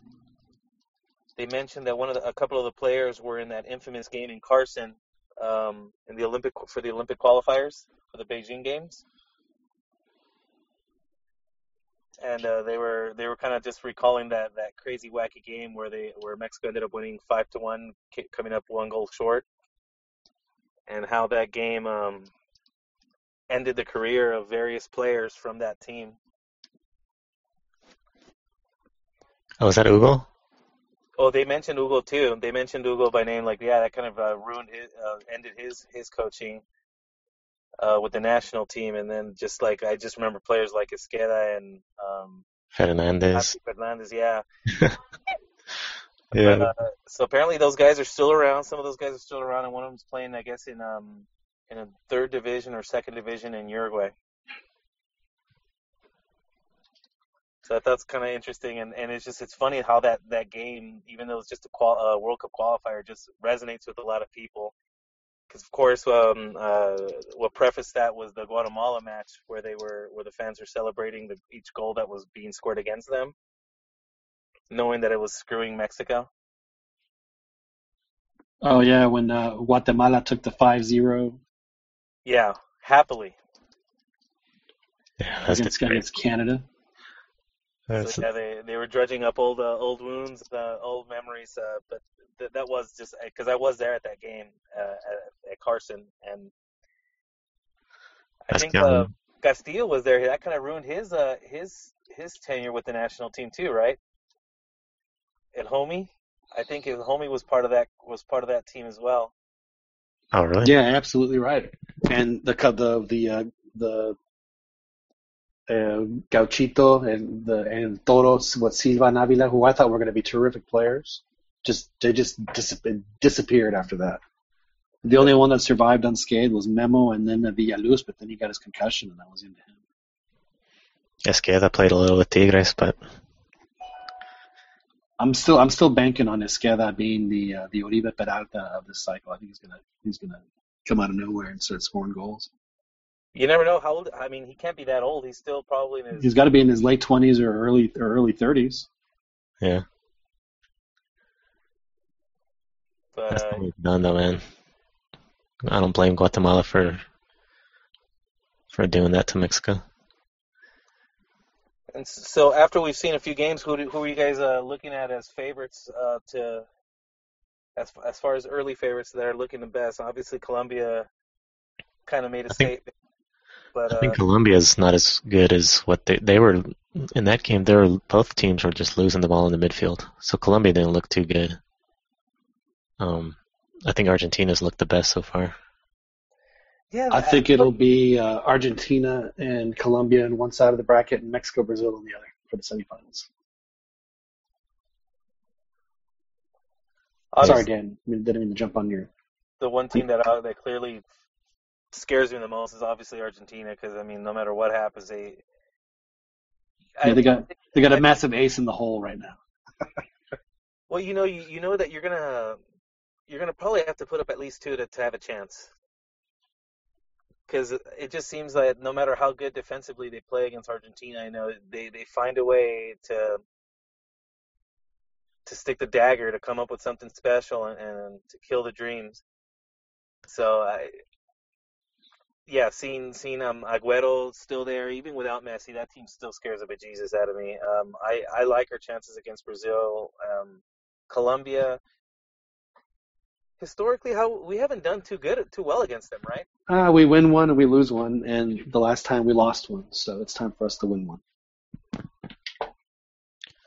they mentioned that one of the, a couple of the players were in that infamous game in Carson um, in the Olympic for the Olympic qualifiers for the Beijing Games. And uh, they were they were kind of just recalling that, that crazy wacky game where they where Mexico ended up winning five to one, coming up one goal short, and how that game um, ended the career of various players from that team. Oh, was that Hugo? Oh, they mentioned Hugo too. They mentioned Hugo by name. Like, yeah, that kind of uh, ruined his, uh, ended his his coaching uh, with the national team. And then just like I just remember players like Esqueda and um, Fernandez. Fernandez, yeah. yeah. But, uh, so apparently those guys are still around. Some of those guys are still around, and one of them's playing, I guess, in um in a third division or second division in Uruguay. So that's kind of interesting, and, and it's just it's funny how that that game, even though it's just a qual, uh, World Cup qualifier, just resonates with a lot of people. Because of course, um, uh, what prefaced that was the Guatemala match where they were where the fans were celebrating the, each goal that was being scored against them, knowing that it was screwing Mexico. Oh yeah, when uh, Guatemala took the 5-0. Yeah, happily. Yeah, that's against, against Canada. So, yeah, they they were dredging up old uh, old wounds, uh, old memories. Uh, but th- that was just because I was there at that game uh, at, at Carson, and I That's think young. uh, Castillo was there. That kind of ruined his uh his his tenure with the national team too, right? El Homie, I think his homie was part of that was part of that team as well. Oh, really? Yeah, absolutely right. And the the the uh, the uh, Gauchito and the and Toros with Silva and Avila, who I thought were going to be terrific players, just they just dis- disappeared after that. The only one that survived unscathed was Memo, and then Villaluz, but then he got his concussion, and that was into him. Esqueda played a little with Tigres, but I'm still I'm still banking on Esqueda being the uh, the Oribe Peralta of this cycle. I think he's gonna he's gonna come out of nowhere and start scoring goals. You never know how old. I mean, he can't be that old. He's still probably in his. He's got to be in his late twenties or early or early thirties. yeah. That's But uh, what we've done, though, man. I don't blame Guatemala for for doing that to Mexico. And so after we've seen a few games, who do, who are you guys uh, looking at as favorites uh, to as as far as early favorites that are looking the best? Obviously, Colombia kind of made a I think- statement, but I uh, think is not as good as what they they were in that game. They were both teams were just losing the ball in the midfield, so Colombia didn't look too good. Um, I think Argentina's looked the best so far. Yeah, I think it'll be uh, Argentina and Colombia on one side of the bracket, and Mexico Brazil on the other for the semifinals. obviously, Sorry, Dan, I didn't mean to jump on your. the one team that uh, that clearly scares me the most is obviously Argentina because I mean, no matter what happens, they. Yeah, they got they got I- a massive ace in the hole right now. Well, you know, you, you know that you're gonna you're gonna probably have to put up at least two to, to have a chance. Because it just seems that no matter how good defensively they play against Argentina, you know they, they find a way to to stick the dagger to come up with something special and, and to kill the dreams. So I, yeah, seeing seeing um Aguero still there, even without Messi, that team still scares a bejesus out of me. Um, I I like our chances against Brazil. Um, Colombia. Historically, how we haven't done too good, too well against them, right? Uh, we win one and we lose one, and the last time we lost one, so it's time for us to win one.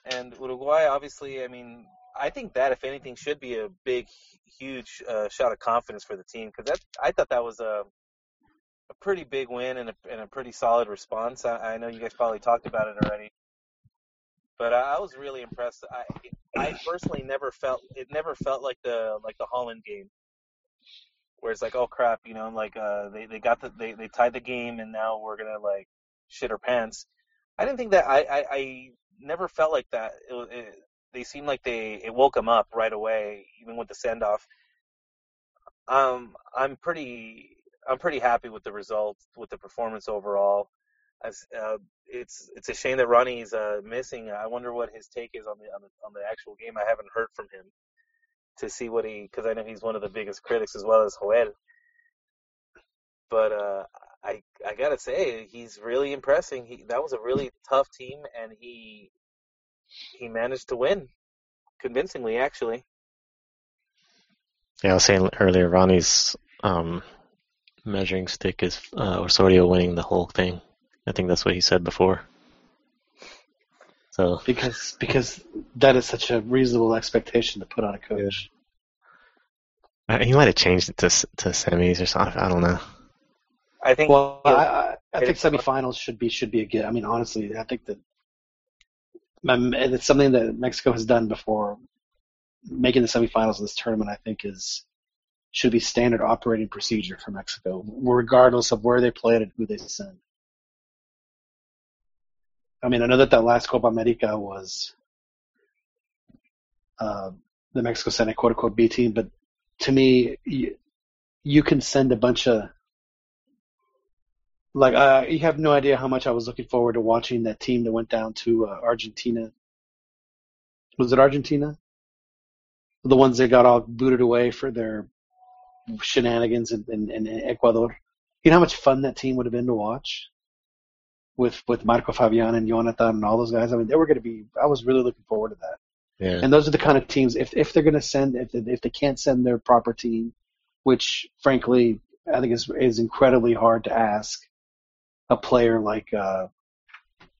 And Uruguay, obviously, I mean, I think that if anything should be a big, huge uh, shot of confidence for the team because that I thought that was a a pretty big win and a, and a pretty solid response. I, I know you guys probably talked about it already, but I, I was really impressed. I I personally never felt it never felt like the like the Holland game where it's like oh crap you know like uh they they got the they they tied the game and now we're gonna like shit our pants. I didn't think that I I, I never felt like that. It, it, they seemed like they it woke them up right away, even with the send off. Um, I'm pretty I'm pretty happy with the results, with the performance overall. Uh, it's it's a shame that Ronnie's uh, missing. I wonder what his take is on the, on the on the actual game. I haven't heard from him to see what he because I know he's one of the biggest critics as well as Joel. But uh, I I gotta say he's really impressing. He that was a really tough team and he he managed to win convincingly actually. Yeah, I was saying earlier, Ronnie's um, measuring stick is uh, Osorio winning the whole thing. I think that's what he said before. So because because that is such a reasonable expectation to put on a coach. uh, he might have changed it to to semis or something. I don't know. I think Well, I, I, I think semifinals should be should be a good. I mean, honestly, I think that um, it's something that Mexico has done before. Making the semifinals of this tournament, I think, is should be standard operating procedure for Mexico, regardless of where they play it and who they send. I mean, I know that that last Copa America was uh, the Mexico sent a quote unquote B team, but to me, you, you can send a bunch of like you have no idea how much I was looking forward to watching that team that went down to uh, Argentina. Was it Argentina? The ones that got all booted away for their shenanigans in, in, in Ecuador. You know how much fun that team would have been to watch with with Marco Fabian and Jonathan and all those guys. I mean, they were going to be. I was really looking forward to that. Yeah, And those are the kind of teams. If if they're going to send, if they, if they can't send their proper team, which frankly I think is is incredibly hard to ask a player like uh,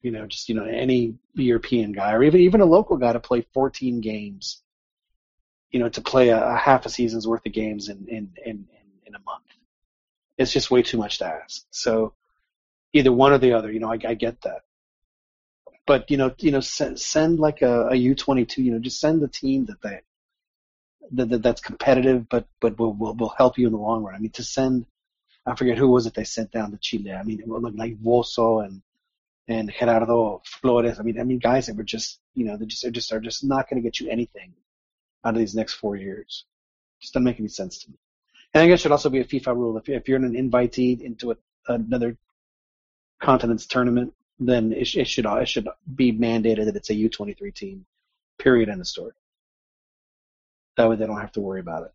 you know just you know any European guy or even even a local guy to play 14 games, you know, to play a, a half a season's worth of games in in in in, in a month. It's just way too much to ask. So either one or the other. You know, I, I get that but you know, you know, send, send like a, a U twenty two. You know, just send the team that they that, that that's competitive, but but will, will will help you in the long run. I mean, to send, I forget who was it they sent down to Chile. I mean, it like Vuoso and and Gerardo Flores. I mean, I mean, guys that were just you know they just are just are just not going to get you anything out of these next four years. Just doesn't make any sense to me. And I guess it should also be a FIFA rule. If if you're an invitee into a, another continent's tournament, then it, it should it should be mandated that it's a U23 team. Period. End of story. That way they don't have to worry about it.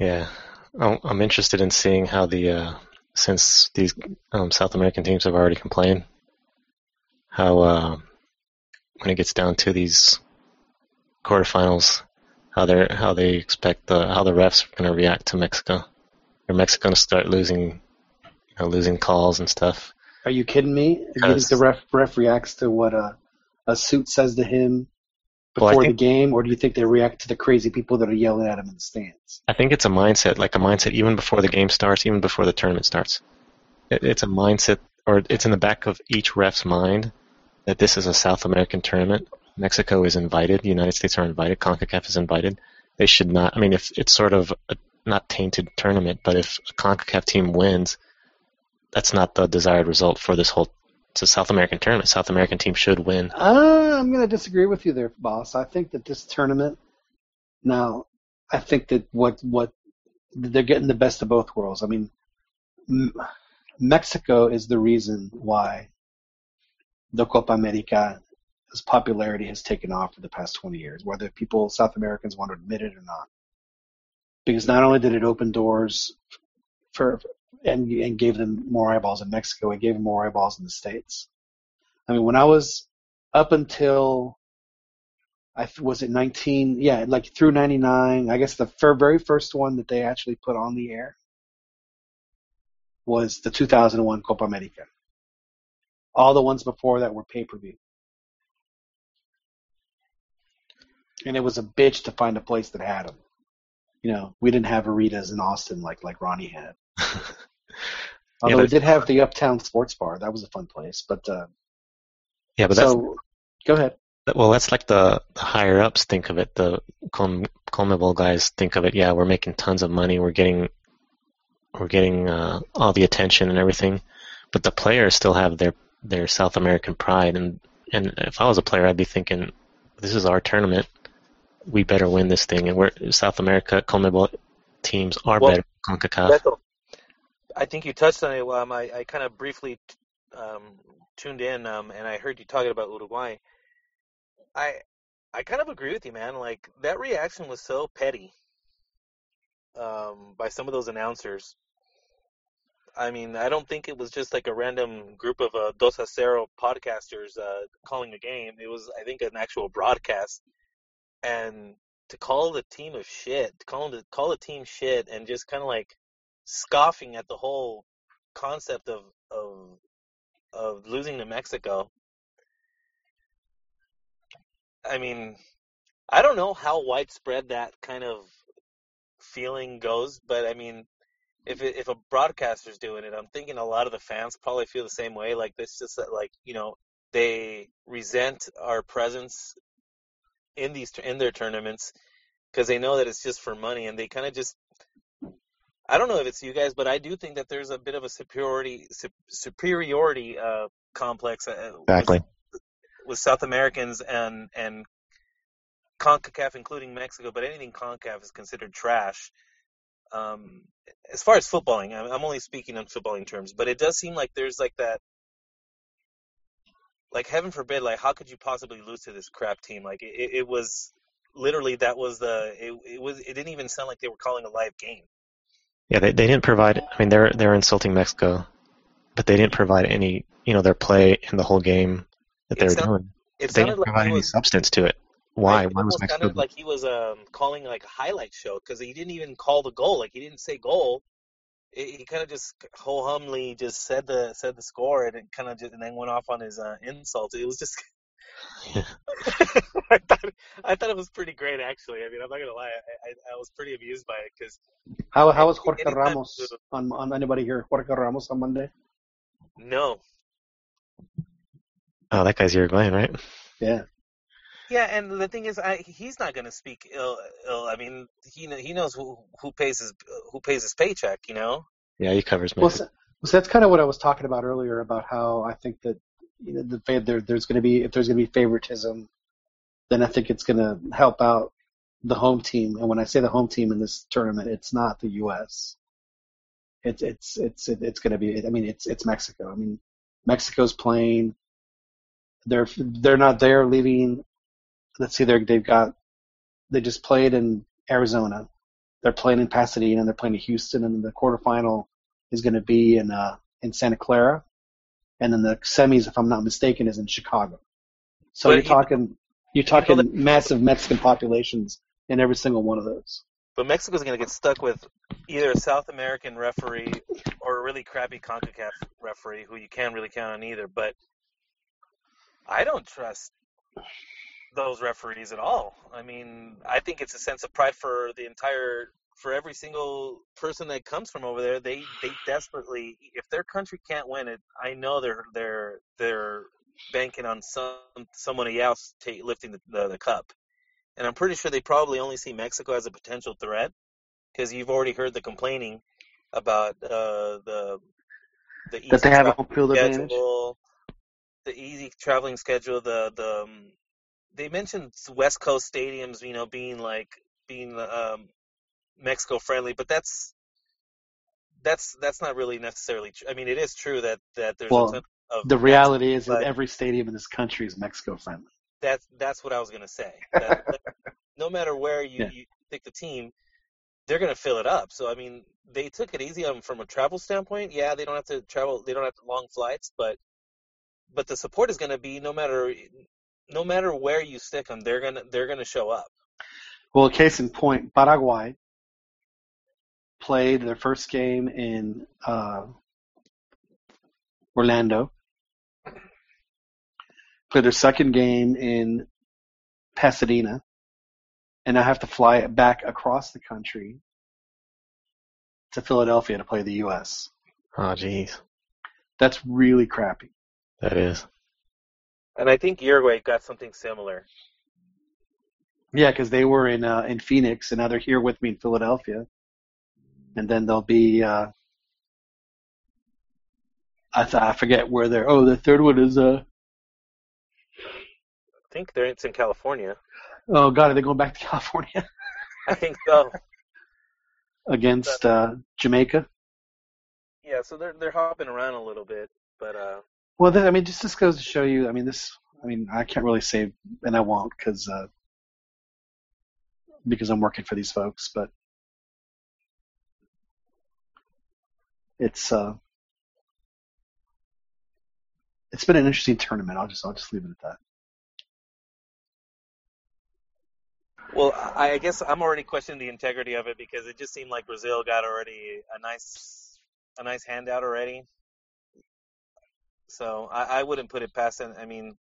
yeah. I'm interested in seeing how the uh, since these um, South American teams have already complained, how uh, when it gets down to these quarterfinals, how they how they expect the how the refs are going to react to Mexico. Are Mexico going to start losing, you know, losing calls and stuff? Are you kidding me? You think Because- the ref ref reacts to what a a suit says to him Well, before think- the game, or do you think they react to the crazy people that are yelling at him in the stands? I think it's a mindset, like a mindset even before the game starts, even before the tournament starts. It, it's a mindset, or it's in the back of each ref's mind that this is a South American tournament. Mexico is invited. The United States are invited. CONCACAF is invited. They should not. I mean, if it's sort of a not tainted tournament, but if a CONCACAF team wins, that's not the desired result for this whole. It's a South American tournament. South American team should win. Uh, I'm going to disagree with you there, boss. I think that this tournament, now, I think that what what they're getting the best of both worlds. I mean, Mexico is the reason why the Copa America's popularity has taken off for the past 20 years, whether people, South Americans, want to admit it or not. Because not only did it open doors for and and gave them more eyeballs in Mexico, it gave them more eyeballs in the states. I mean, when I was up until I was it 19, yeah, like through 99. I guess the very first one that they actually put on the air was the 2001 Copa America. All the ones before that were pay per view. And it was a bitch to find a place that had them. You know, we didn't have Aritas in Austin like like Ronnie had. Although we did have the Uptown Sports Bar. That was a fun place. But uh, Yeah, but that's so go ahead. Well, that's like the, the higher ups think of it. The Com- CONMEBOL guys think of it. Yeah, we're making tons of money. We're getting we're getting uh, all the attention and everything. But the players still have their their South American pride. And and if I was a player, I'd be thinking, this is our tournament. We better win this thing, and we're South America CONMEBOL teams are Well, better than CONCACAF. Beto, I think you touched on it. Um, I, I kind of briefly um, tuned in, um, and I heard you talking about Uruguay. I I kind of agree with you, man. Like that reaction was so petty um, by some of those announcers. I mean, I don't think it was just like a random group of uh, Dos a Cero podcasters uh, calling a game. It was, I think, an actual broadcast. And to call the team of shit, to call the call the team shit, and just kind of like scoffing at the whole concept of of of losing to Mexico. I mean, I don't know how widespread that kind of feeling goes, but I mean, if it, if a broadcaster's doing it, I'm thinking a lot of the fans probably feel the same way. Like this, just that, like you know, they resent our presence in these in their tournaments because they know that it's just for money, and they kind of just. I don't know if it's you guys, but I do think that there's a bit of a superiority sup- superiority uh, complex uh, with, Exactly. with South Americans and and CONCACAF, including Mexico, but anything CONCACAF is considered trash. Um, as far as footballing, I'm, I'm only speaking on footballing terms, but it does seem like there's like that, like heaven forbid, like how could you possibly lose to this crap team? Like it, it, was literally that was the it, it was it didn't even sound like they were calling a live game. Yeah, they they didn't provide. I mean, they're they're insulting Mexico, but they didn't provide any. You know, their play in the whole game that they It were sound- doing. They didn't like provide he any was substance to it. Why? Why was Mexico? sounded like he was um, calling like a highlight show because he didn't even call the goal. Like he didn't say goal. It, he kind of just ho humly just said the said the score and it kind of just and then went off on his uh, insults. It was just. I thought I thought it was pretty great actually. I mean, I'm not gonna lie, I, I, I was pretty amused by it because How how was Jorge anytime Ramos the- on on anybody here? Jorge Ramos on Monday. no, oh, that guy's Uruguayan, right? Yeah. Yeah, and the thing is, I, he's not gonna speak ill. ill. I mean, he he knows who who pays his who pays his paycheck. You know. Yeah, he covers Well, so, so that's kind of what I was talking about earlier about how I think that you know, the there, there's going to be if there's going to be favoritism, then I think it's going to help out the home team. And when I say the home team in this tournament, it's not the U.S. It's it's it's it's going to be. I mean, it's it's Mexico. I mean, Mexico's playing. They're they're not there leaving. Let's see, they're they've got they just played in Arizona. They're playing in Pasadena and they're playing in Houston, and the quarterfinal is going to be in uh, in Santa Clara, and then the semis, if I'm not mistaken, is in Chicago. So But you're you- talking you're you know talking massive Mexican populations in every single one of those. But Mexico's going to get stuck with either a South American referee or a really crappy CONCACAF referee who you can't really count on either. But I don't trust those referees at all. I mean, I think it's a sense of pride for the entire for every single person that comes from over there. They they desperately if their country can't win it, I know they're they're they're banking on some somebody else ta lifting the, the the cup. And I'm pretty sure they probably only see Mexico as a potential threat because you've already heard the complaining about uh, the the easy That they have a home field advantage. the easy traveling schedule, the the um, they mentioned West Coast stadiums, you know, being like being um, Mexico friendly, but that's that's that's not really necessarily. true. I mean, it is true that that there's Well, a ton of The reality is that every stadium in this country is Mexico friendly. that's that's what I was gonna say. That, that no matter where you, Yeah. you pick the team, they're gonna fill it up. So I mean, they took it easy on 'em from a travel standpoint. Yeah, they don't have to travel. They don't have long flights, but but the support is gonna be no matter no matter where you stick them, they're gonna they're gonna show up. Well, case in point, Paraguay played their first game in uh, Orlando, played their second game in Pasadena, and now have to fly back across the country to Philadelphia to play the U.S. Oh, jeez, That's really crappy. that is. And I think Uruguay got something similar. Yeah, because they were in uh, in Phoenix, and now they're here with me in Philadelphia, and then they'll be. Uh, I th- I forget where they're. Oh, the third one is uh I think they're it's in California. Oh God, are they going back to California I think so. against uh, Jamaica? Yeah, so they're they're hopping around a little bit, but uh, Well, I mean, just this goes to show you. I mean, this. I mean, I can't really say, and I won't because uh, because I'm working for these folks. But it's uh, it's been an interesting tournament. I'll just I'll just leave it at that. well, I, I guess I'm already questioning the integrity of it because it just seemed like Brazil got already a nice a nice handout already. So I, I wouldn't put it past them. I mean,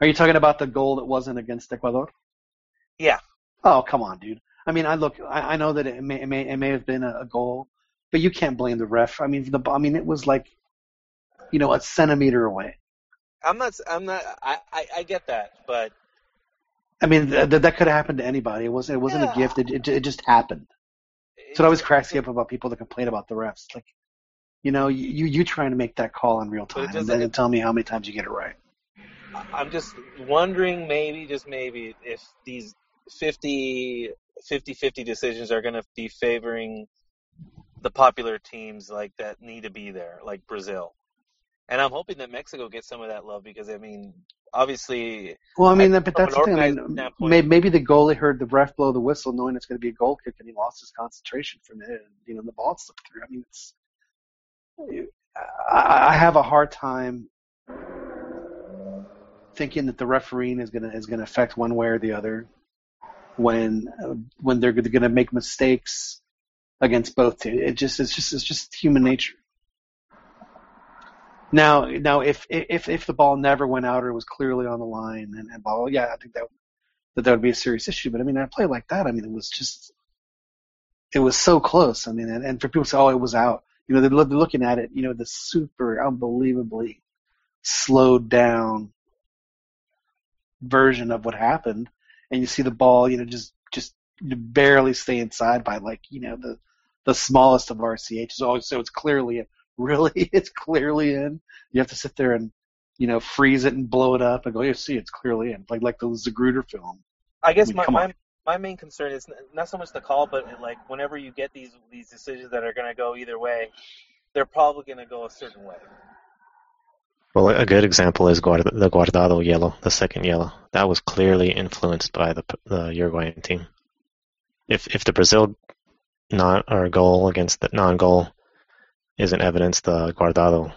Are you talking about the goal that wasn't against Ecuador? yeah, Oh, come on, dude. I mean, I look. I, I know that it may, it may it may have been a, a goal, but you can't blame the ref. I mean, the I mean, it was like, you know, a centimeter away. I'm not. I'm not. I I, I get that, but I mean, th- th- that could have happened to anybody. It wasn't. It wasn't Yeah. a gift. It, it it just happened. So it always cracks me up about people that complain about the refs. Like, you know, you you trying to make that call in real time, and then tell me how many times you get it right. I'm just wondering, maybe, just maybe, if these 50, 50-50 decisions are going to be favoring the popular teams like that need to be there, like Brazil. And I'm hoping that Mexico gets some of that love because I mean, obviously, Well, I mean, I- but that's the thing. I mean, maybe, maybe the goalie heard the ref blow the whistle, knowing it's going to be a goal kick, and he lost his concentration from it. And, you know, the ball slipped through. I mean, it's. I, I have a hard time thinking that the refereeing is to is to affect one way or the other when when they're to make mistakes against both teams. It just it's just it's just human nature. Now, now, if if if the ball never went out or was clearly on the line and, and ball, yeah, I think that that that would be a serious issue. But I mean, a play like that, I mean, it was just it was so close. I mean, and, and for people to say, oh, it was out, you know, they're, looking at it, you know, the super unbelievably slowed down version of what happened, and you see the ball, you know, just just barely stay inside by like you know the the smallest of RCHs. Oh, so it's clearly in. Really, it's clearly in. You have to sit there and you know freeze it and blow it up and go, you see, it's clearly in. Like like the Zapruder film. I guess I mean, my, my. My main concern is not so much the call, but like whenever you get these these decisions that are going to go either way, they're probably going to go a certain way. Well, a good example is Guard- the Guardado yellow, the second yellow. That was clearly influenced by the the Uruguayan team. If if the Brazil not or goal against the non-goal isn't evidence, the Guardado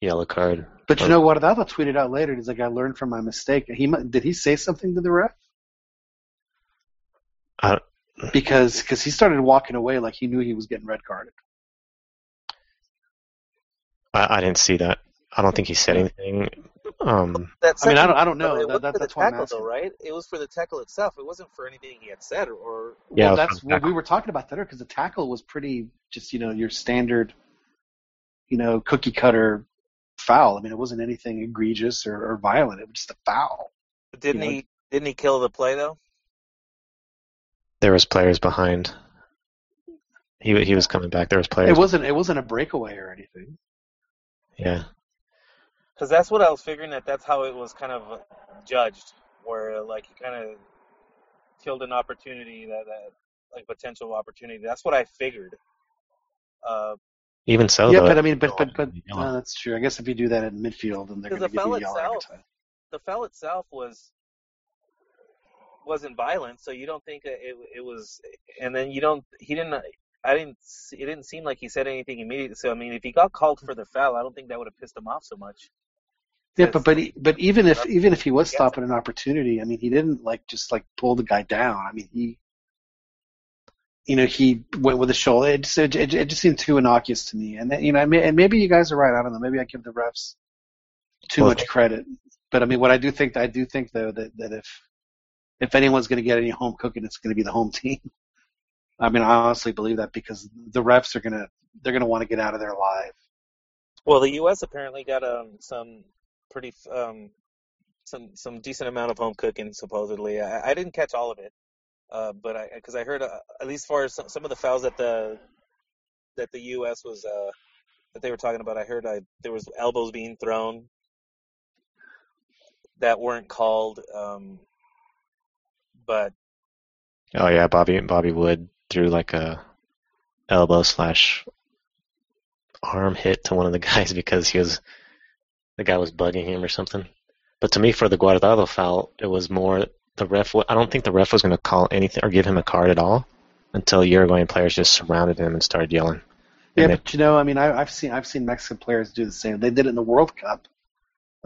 yellow card. But you know what? Adalba tweeted out later. He's like, I learned from my mistake. He did he say something to the ref? I- because because he started walking away like he knew he was getting red carded. I, I didn't see that. I don't think he said anything. Um, That I mean, I don't I don't know. It That, was that, for that's the why I'm tackle, asking. though, right? It was for the tackle itself. It wasn't for anything he had said or. Yeah, well, that's for the well, we were talking about that because the tackle was pretty just you know your standard, you know, cookie cutter foul. I mean, it wasn't anything egregious or, or violent. It was just a foul. But Didn't You know, he? Didn't he kill the play though? There was players behind. He he was coming back. There was players. It wasn't it wasn't a breakaway or anything. yeah. Because that's what I was figuring that that's how it was kind of judged, where like he kind of killed an opportunity that, that like potential opportunity. That's what I figured. Uh, Even so, yeah, though, but I mean, but but but Yellow. uh, that's true. I guess if you do that in midfield, then they're going to give foul you yellow itself- the foul itself was wasn't violent, so you don't think it it was. And then you don't. He didn't. I didn't. see- It didn't seem like he said anything immediately. So I mean, if he got called for the foul, I don't think that would have pissed him off so much. Yeah, but but he- but even if even if he was Yes. stopping an opportunity, I mean, he didn't like just like pull the guy down. I mean, he, you know, he went with the shoulder. It just it, it, it just seemed too innocuous to me. And then, you know, I may, and maybe you guys are right. I don't know. Maybe I give the refs too Well, much credit. But I mean, what I do think I do think though that that if if anyone's going to get any home cooking, it's going to be the home team. I mean, I honestly believe that because the refs are going to they're going to want to get out of there live. Well, the U.S. apparently got um some pretty um some some decent amount of home cooking supposedly. I, I didn't catch all of it, uh, but I because I heard uh, at least as far as some, some of the fouls that the that the U.S. was uh that they were talking about. I heard I, there was elbows being thrown that weren't called. Um, but Oh yeah, Bobby Bobby Wood threw like a elbow slash arm hit to one of the guys because he was the guy was bugging him or something. But to me, for the Guardado foul, it was more the ref. I don't think the ref was going to call anything or give him a card at all until Uruguayan players just surrounded him and started yelling. Yeah, And but you know, I mean, I, I've seen I've seen Mexican players do the same. They did it in the World Cup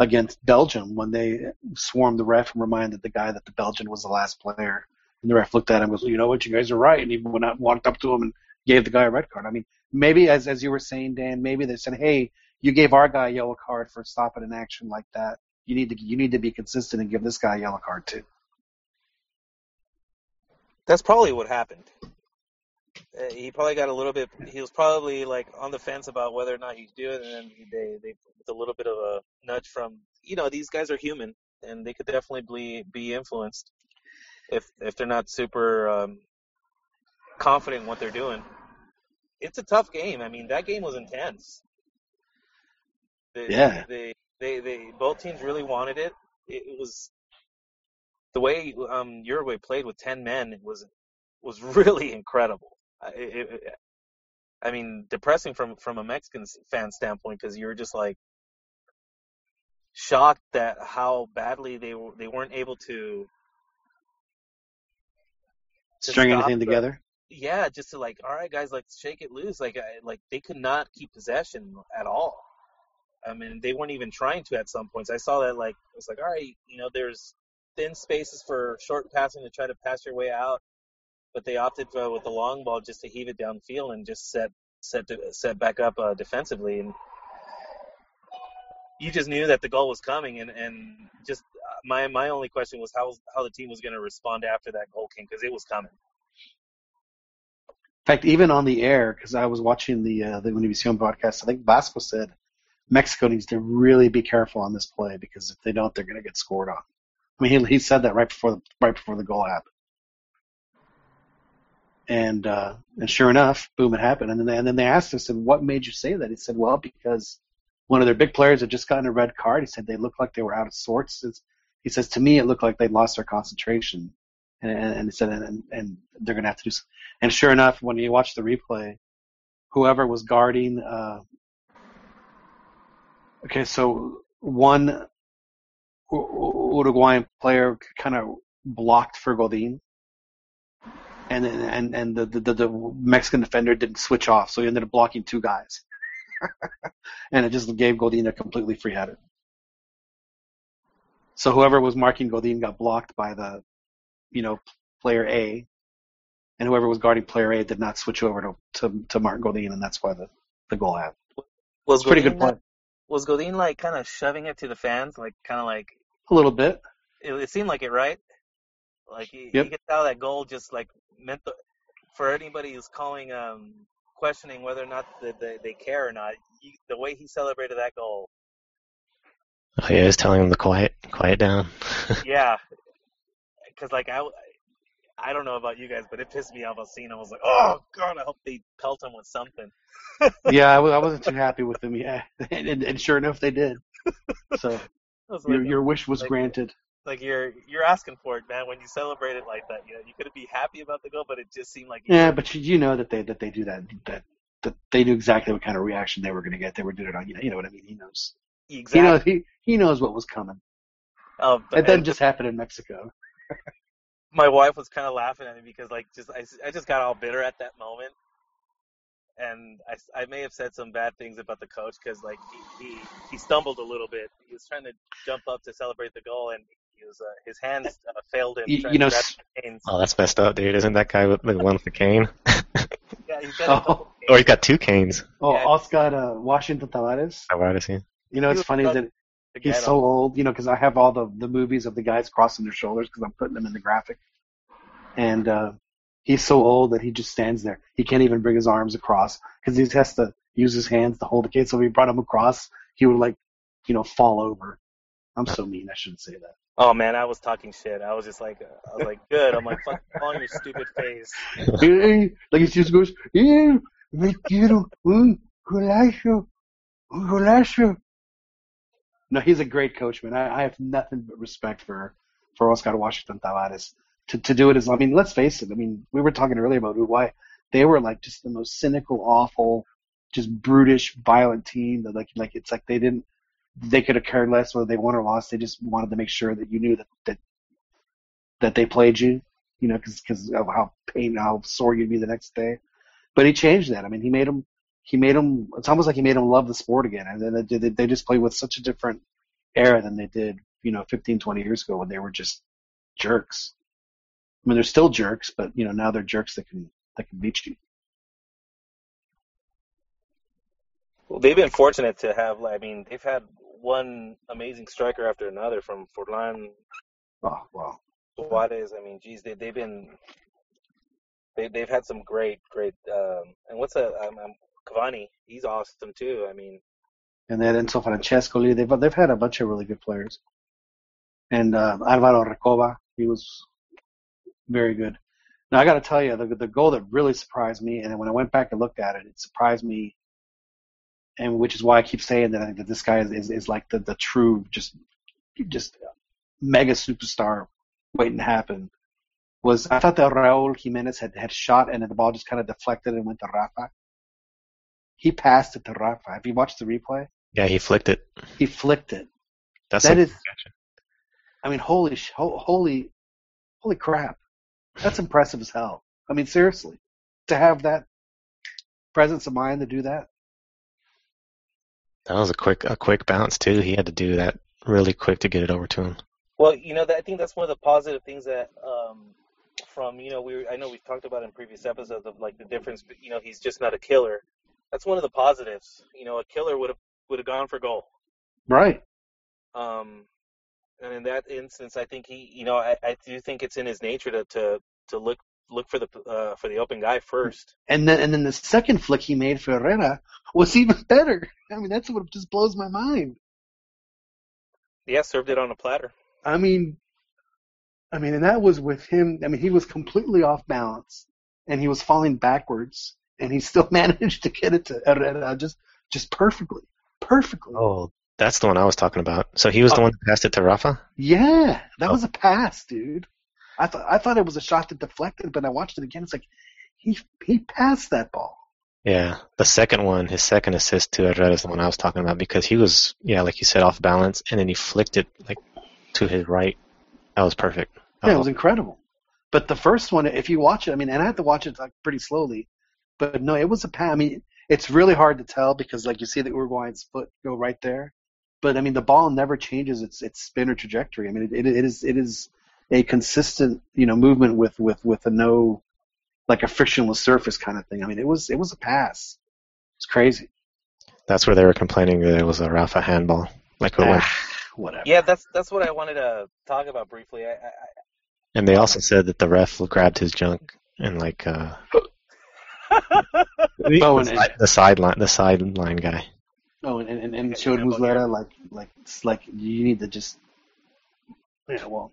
against Belgium when they swarmed the ref and reminded the guy that the Belgian was the last player. And the ref looked at him and goes, "You know what? You guys are right." And he went out, walked up to him and gave the guy a red card. I mean, maybe as as you were saying, Dan, maybe they said, "Hey, you gave our guy a yellow card for stopping an action like that. You need to you need to be consistent and give this guy a yellow card too." that's probably what happened. Uh, he probably got a little bit. He was probably like on the fence about whether or not he'd do it, and then they they with a little bit of a nudge from you know these guys are human and they could definitely be be influenced if if they're not super um, confident in what they're doing. It's a tough game. I mean, that game was intense. They, Yeah. They, they they both teams really wanted it. It, it was the way um, Uruguay played with ten men was was really incredible. I- It, it, I mean, depressing from from a Mexican fan standpoint because you're just like shocked that how badly they were they weren't able to to String anything the- together. yeah, just to like, all right, guys, like shake it loose. Like, I, like they could not keep possession at all. I mean, they weren't even trying to at some points. I saw that like it was like, all right, you know, there's thin spaces for short passing to try to pass your way out, but they opted for, with the long ball just to heave it downfield and just set set to, set back up uh, defensively, and you just knew that the goal was coming, and and just uh, my my only question was how how the team was going to respond after that goal came because it was coming. In fact, even on the air, because I was watching the uh, the Univision broadcast, I think Vasco said Mexico needs to really be careful on this play because if they don't, they're going to get scored on. I mean, he, he said that right before the, right before the goal happened, and uh, and sure enough, boom, it happened. And then they, and then they asked us, "And what made you say that?" He said, "Well, because one of their big players had just gotten a red card." He said they looked like they were out of sorts. It's, he says to me, it looked like they lost their concentration, and, and, and he said, and, and they're going to have to do. Some, and sure enough, when you watch the replay, whoever was guarding, uh, okay, so one Uruguayan player kind of blocked for Godin, and and and the, the the Mexican defender didn't switch off, so he ended up blocking two guys, and it just gave Godin a completely free header. So whoever was marking Godin got blocked by the, you know, player A, and whoever was guarding player A did not switch over to to, to Martin Godin, and that's why the, the goal happened. Was pretty good uh, play. was Godin like kind of shoving it to the fans, like kind of like A little bit. it, it seemed like it, right? Like he, Yep. you could tell that goal just like meant the, for anybody who's calling, um, questioning whether or not the, the, they care or not. You, the way he celebrated that goal, Oh yeah, he's telling him to quiet, quiet down. yeah, because like I, I don't know about you guys, but it pissed me off. I seeing, I was like, oh god, I hope they pelt him with something. Yeah, I, w- I wasn't too happy with him. Yeah, and, and, and sure enough, they did. So your like, your wish was like- granted. Like you're you're asking for it, man. When you celebrate it like that, you know, you could be happy about the goal, but it just seemed like Yeah, but you, you know that they that they do that that that they knew exactly what kind of reaction they were going to get. They were doing it on you know you know what I mean. He knows. exactly. He knows he he knows what was coming. um, It doesn't just happened in Mexico. my wife was kind of laughing at me because like just I, I just got all bitter at that moment and I, I may have said some bad things about the coach because like he, he he stumbled a little bit he was trying to jump up to celebrate the goal and was uh, his hands uh, failed him You- you know, to grab s- the canes. Oh, that's messed up, dude. Isn't that guy with the one with the cane? yeah he's got a couple Oh, or he's got two canes. oh Yeah. Oscar uh, Washington Tabarez. I've already seen. You know, He it's funny that he's get so him. old. You know, because I have all the the movies of the guys crossing their shoulders because I'm putting them in the graphic, and uh, he's so old that he just stands there. He can't even bring his arms across because he has to use his hands to hold the cane. So if he brought him across, he would like, you know, fall over. I'm so mean. I shouldn't say that. Oh man I was talking shit I was just like I was like good I'm like fuck on your stupid face Hey, like he just goes, yeah, me quiero un golazo, golazo. No, he's a great coach, man. I, I have nothing but respect for for Oscar Washington Tabarez. to to do it as I mean, let's face it. I mean, we were talking earlier about Uruguay. They were like just the most cynical, awful, just brutish, violent team. That like like it's like they didn't they could have cared less whether they won or lost. They just wanted to make sure that you knew that that that they played you, you know, because of how pain, how sore you'd be the next day. But he changed that. I mean, he made them. He made them. It's almost like he made them love the sport again, and then they, they just play with such a different air than they did, you know, 15, 20 years ago when they were just jerks. I mean, they're still jerks, but you know, now they're jerks that can that can beat you. Well, they've been fortunate to have. I mean, they've had one amazing striker after another from Forlan. Oh wow. Suarez. I mean, geez, they they've been they they've had some great great. Um, and what's a um, um, Cavani? He's awesome too. I mean. And then Enzo Francescoli, they've they've had a bunch of really good players. And uh, Alvaro Recoba, he was very good. Now I got to tell you, the the goal that really surprised me, and when I went back and looked at it, it surprised me and which is why I keep saying that I think that this guy is, is, is like the, the true just just mega superstar waiting to happen. Was I thought that Raul Jimenez had, had shot and then the ball just kind of deflected and went to Rafa. He passed it to Rafa. Have you watched the replay? Yeah, he flicked it. He flicked it. That's That like, is- I mean, holy, sh- holy, holy crap! That's impressive as hell. I mean, seriously, to have that presence of mind to do that. That was a quick a quick bounce too. He had to do that really quick to get it over to him. Well, you know, that, I think that's one of the positive things that um, from you know we I know we've talked about in previous episodes of like the difference. but, You know, he's just not a killer. That's one of the positives. You know, a killer would have would have gone for goal. Right. Um, and in that instance, I think he, you know, I, I do think it's in his nature to to, to look look for the uh, for the open guy first. And then and then the second flick he made for Herrera was even better. I mean, that's what just blows my mind. Yeah, served it on a platter. I mean, I mean, and that was with him. I mean, he was completely off balance, and he was falling backwards, and he still managed to get it to Herrera just just perfectly, perfectly. Oh, that's the one I was talking about. So he was the Oh. one that passed it to Rafa. Yeah, that Oh. was a pass, dude. I thought I thought it was a shot that deflected, but I watched it again. It's like he he passed that ball. Yeah, the second one, his second assist to Herrera is the one I was talking about because he was, yeah, like you said, off balance, and then he flicked it like to his right. That was perfect. Yeah, it uh-huh. was incredible. But the first one, if you watch it, I mean, and I had to watch it like pretty slowly, but no, it was a pass. I mean, it's really hard to tell because like you see the Uruguayan's foot go right there, but I mean, the ball never changes its its spin or trajectory. I mean, it, it, it is it is a consistent you know movement with with with a no like a frictionless surface kind of thing. I mean, it was it was a pass. It's crazy. That's where they were complaining that it was a Rafa handball. Like it went. Ah, whatever. Yeah, that's that's what I wanted to talk about briefly. I, I, And they also said that the ref grabbed his junk and like uh Oh, and- the, side- the sideline the sideline guy. Oh, and and, and showed yeah, well, Muslera like like it's like you need to just yeah well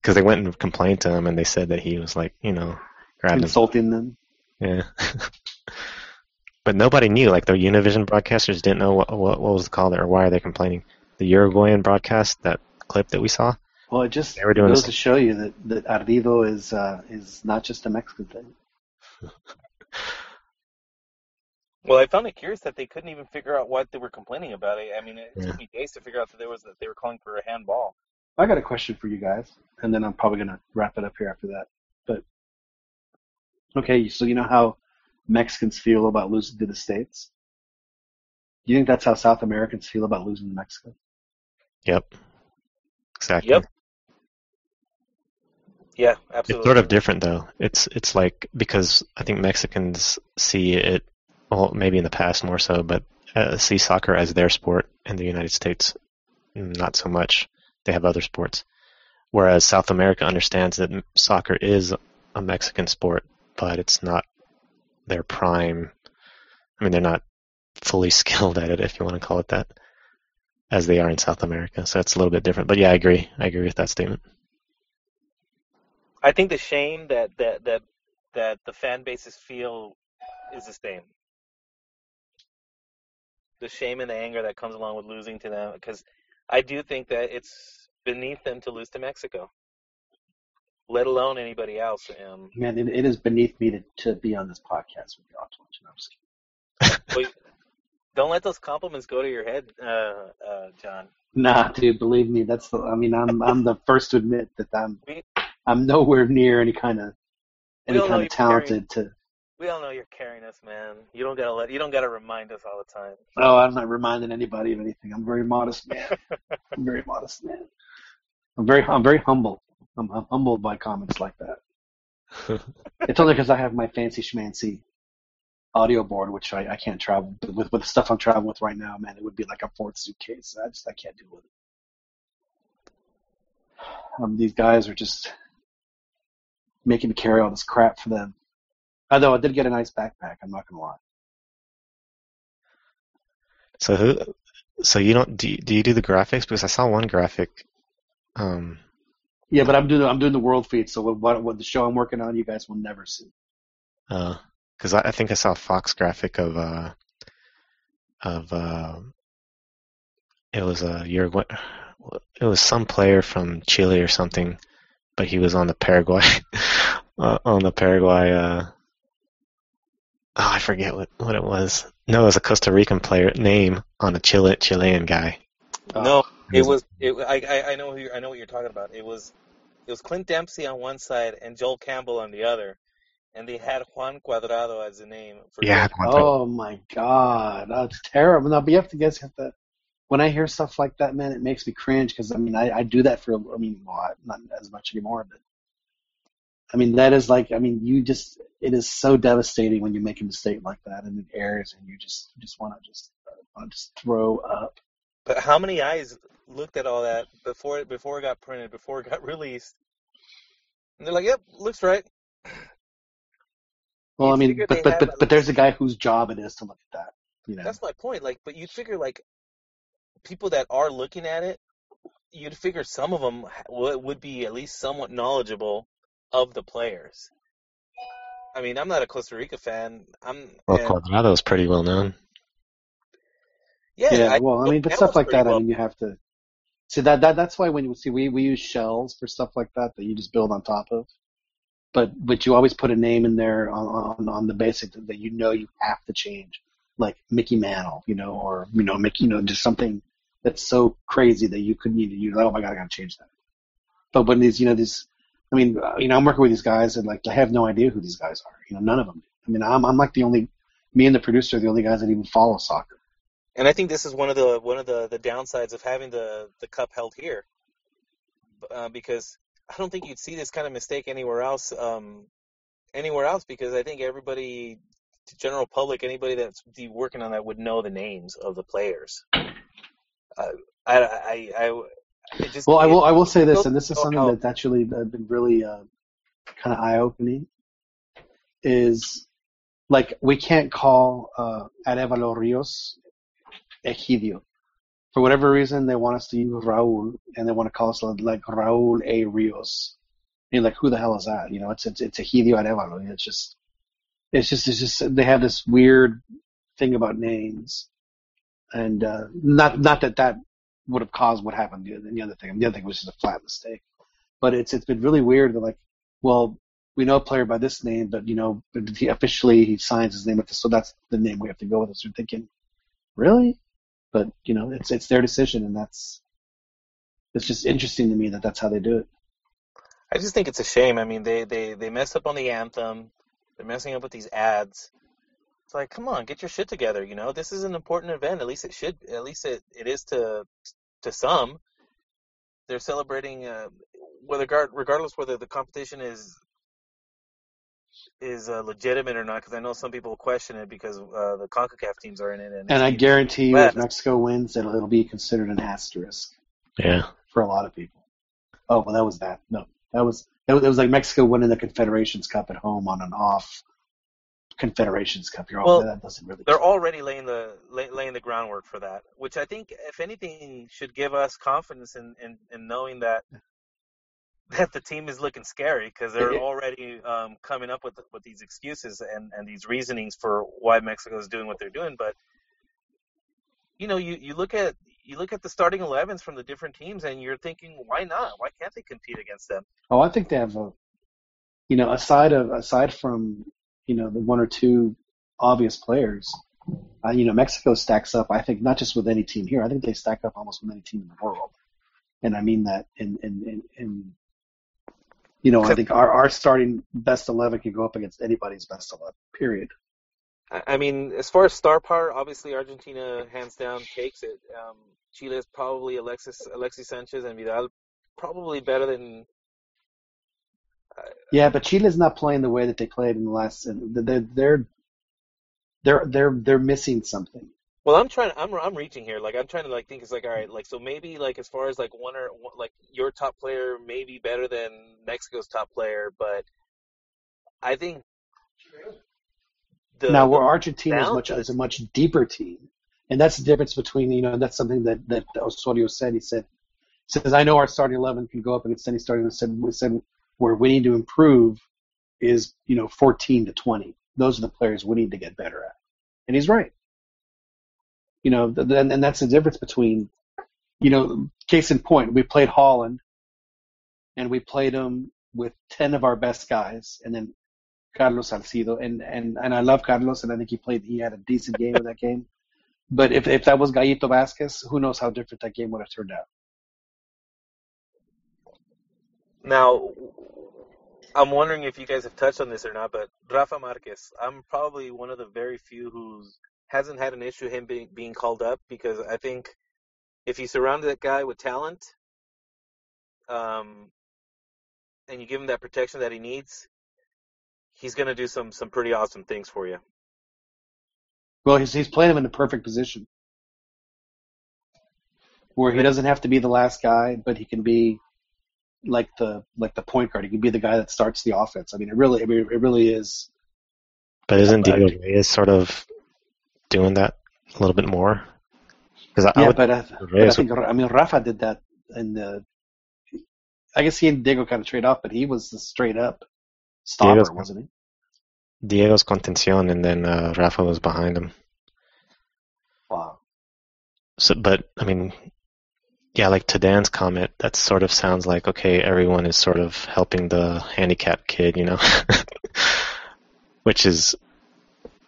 Because they went and complained to him and they said that he was like, you know, grabbing him. insulting them. Yeah. but nobody knew. Like the Univision broadcasters didn't know what what, what was called or why are they complaining. The Uruguayan broadcast, that clip that we saw. Well, it just They were doing goes this- to show you that that ardido is uh, is not just a Mexican thing. well, I found it curious that they couldn't even figure out what they were complaining about. I, I mean, it Yeah. took me days to figure out that there was that they were calling for a handball. I got a question for you guys, and then I'm probably gonna wrap it up here after that. But okay, so you know how Mexicans feel about losing to the states. Do you think that's how South Americans feel about losing to Mexico? Yep. Exactly. Yep. Yeah, absolutely. It's sort of different though. It's it's like because I think Mexicans see it, well, maybe in the past more so, but uh, see soccer as their sport, in the United States, mm, not so much. They have other sports, whereas South America understands that soccer is a Mexican sport, but it's not their prime. I mean, they're not fully skilled at it, if you want to call it that, as they are in South America. So it's a little bit different. But yeah, I agree. I agree with that statement. I think the shame that that that that the fan bases feel is the same. The shame and the anger that comes along with losing to them, because I do think that it's beneath them to lose to Mexico. let alone anybody else. Um, Man, it, it is beneath me to, to be on this podcast with you. all I'm just well, don't let those compliments go to your head, uh, uh, John. Nah, dude, believe me, that's the. I mean, I'm I'm the first to admit that I'm We- I'm nowhere near any kind of any We all know kind of talented to. We all know you're carrying us, man. You don't gotta let. You don't gotta remind us all the time. Oh, I'm not reminding anybody of anything. I'm a very modest man. I'm a very modest man. I'm very I'm very humble. I'm, I'm humbled by comments like that. It's only because I have my fancy schmancy audio board, which I, I can't travel with, with the stuff I'm traveling with right now. Man, it would be like a fourth suitcase. I just I can't deal with it. Um, these guys are just making me carry all this crap for them. Although I did get a nice backpack, I'm not gonna lie. So who? So you don't do? You, do you do the graphics? Because I saw one graphic. Um, Yeah, but I'm doing I'm doing the world feed, so what what the show I'm working on, you guys will never see. uh, because I, I think I saw a Fox graphic of uh, of uh, it was a Uruguay. It was some player from Chile or something, but he was on the Paraguay uh, on the Paraguay. Uh, oh, I forget what what it was. No, it was a Costa Rican player name on a Chile Chilean guy. Oh, no, it was. It. I. I, I know. Who you're, I know what you're talking about. It was. It was Clint Dempsey on one side and Joel Campbell on the other, and they had Juan Cuadrado as the name. For Yeah, Oh my god, that's terrible. No, but you have to guys have to. When I hear stuff like that, man, it makes me cringe because I mean I, I do that for I mean well, not as much anymore, but I mean that is like I mean you just it is so devastating when you make a mistake like that and it airs and you just you just want to just uh, just throw up. But how many eyes looked at all that before it before it got printed, before it got released? And they're like, "Yep, looks right." Well, I You'd mean, but but but, but there's a guy whose job it is to look at that. You know, That's my point. Like, but you'd figure like people that are looking at it, you'd figure some of them would be at least somewhat knowledgeable of the players. I mean, I'm not a Costa Rica fan. I'm Well, and- Cuadrado is pretty well known. yeah, yeah. I, well, I mean, but stuff like pretty that, I mean, you have to see that that that's why when you see we we use shells for stuff like that that you just build on top of. But but you always put a name in there on on, on the basic that, that you know you have to change, like Mickey Mantle, you know, or you know Mickey, you know, just something that's so crazy that you couldn't even you like, oh my god, I gotta change that. But when these you know these, I mean, uh, you know, I'm working with these guys and like I have no idea who these guys are. You know, none of them. I mean, I'm I'm like the only me and the producer are the only guys that even follow soccer. and I think this is one of the one of the the downsides of having the the cup held here, uh, because I don't think you'd see this kind of mistake anywhere else. Um, anywhere else because I think everybody, the general public, anybody that's working on that would know the names of the players. Uh, I, I, I, Well, I will. I will say this, and this is something that's actually been really uh, kind of eye-opening. Is like we can't call uh, Arevalo Rios Egidio. For whatever reason, they want us to use Raul, and they want to call us like Raul A. Rios. And you're like, who the hell is that? You know, it's it's, it's Egidio Arevalo. It's just, it's just, it's just. They have this weird thing about names, and uh, not not that that would have caused what happened. The, the other thing, the other thing was just a flat mistake. But it's it's been really weird. They're like, well, we know a player by this name, but you know, he officially he signs his name with this, so that's the name we have to go with. So you're thinking, really? But you know, it's it's their decision, and that's it's just interesting to me that that's how they do it. I just think it's a shame. I mean, they they they mess up on the anthem. They're messing up with these ads. It's like, come on, get your shit together. You know, this is an important event. At least it should. At least it, it is to to some. They're celebrating, uh, whether guard, regardless whether the competition is is uh, legitimate or not. Because I know some people question it because uh, the Concacaf teams are in it, and, And I guarantee you, if Mexico wins, it'll it'll be considered an asterisk Yeah. for a lot of people. Oh, well, that was that. No, that was that was, it was like Mexico winning the Confederations Cup at home on an off Confederations Cup. You're all that doesn't really. they're already laying the lay, laying the groundwork for that, which I think, if anything, should give us confidence in in, in knowing that that the team is looking scary because they're already um, coming up with with these excuses and and these reasonings for why Mexico is doing what they're doing. But you know, you you look at you look at the starting 11s from the different teams, and you're thinking, why not? Why can't they compete against them? Oh, I think they have a, you know, aside of aside from you know the one or two obvious players, uh, you know, Mexico stacks up. I think not just with any team here. I think they stack up almost with any team in the world, and I mean that in in in. in you know, I think our, our starting best eleven can go up against anybody's best eleven. Period. I mean, as far as star power, obviously Argentina hands down takes it. Um, Chile is probably Alexis Alexis Sanchez and Vidal, probably better than. Yeah, but Chile's not playing the way that they played in the last. They're they're they're they're they're missing something. Well, I'm trying. I'm I'm reaching here. Like I'm trying to like think. It's like all right. Like so maybe like as far as like one or like your top player may be better than Mexico's top player, but I think the, now, where Argentina is much is a much deeper team, and that's the difference between you know that's something that that Osorio said. He said says I know our starting eleven can go up against any starting. Said we said where we need to improve is you know 14 to 20. Those are the players we need to get better at, and he's right. You know, and, and that's the difference between you know, case in point, we played Holland, and we played them with ten of our best guys, and then Carlos Salcido, and and and I love Carlos, and I think he played. He had a decent game in that game. But if if that was Gallito Vasquez, who knows how different that game would have turned out. Now, I'm wondering if you guys have touched on this or not, but Rafa Marquez, I'm probably one of the very few who hasn't had an issue him being being called up because I think if you surround that guy with talent, um, and you give him that protection that he needs, he's going to do some some pretty awesome things for you. Well, he's he's playing him in the perfect position where he doesn't have to be the last guy, but he can be like the like the point guard. He can be the guy that starts the offense. I mean, it really I mean, it really is. But isn't Diego Reyes sort of doing that a little bit more? Because yeah, but, I, but I think I mean Rafa did that in the. I guess he and Diego kind of trade off, but he was the straight up stopper, Diego's, wasn't he? Diego's contención, and then uh, Rafa was behind him. Wow. So, but I mean, yeah, like to Dan's comment, that sort of sounds like okay, everyone is sort of helping the handicapped kid, you know, which is.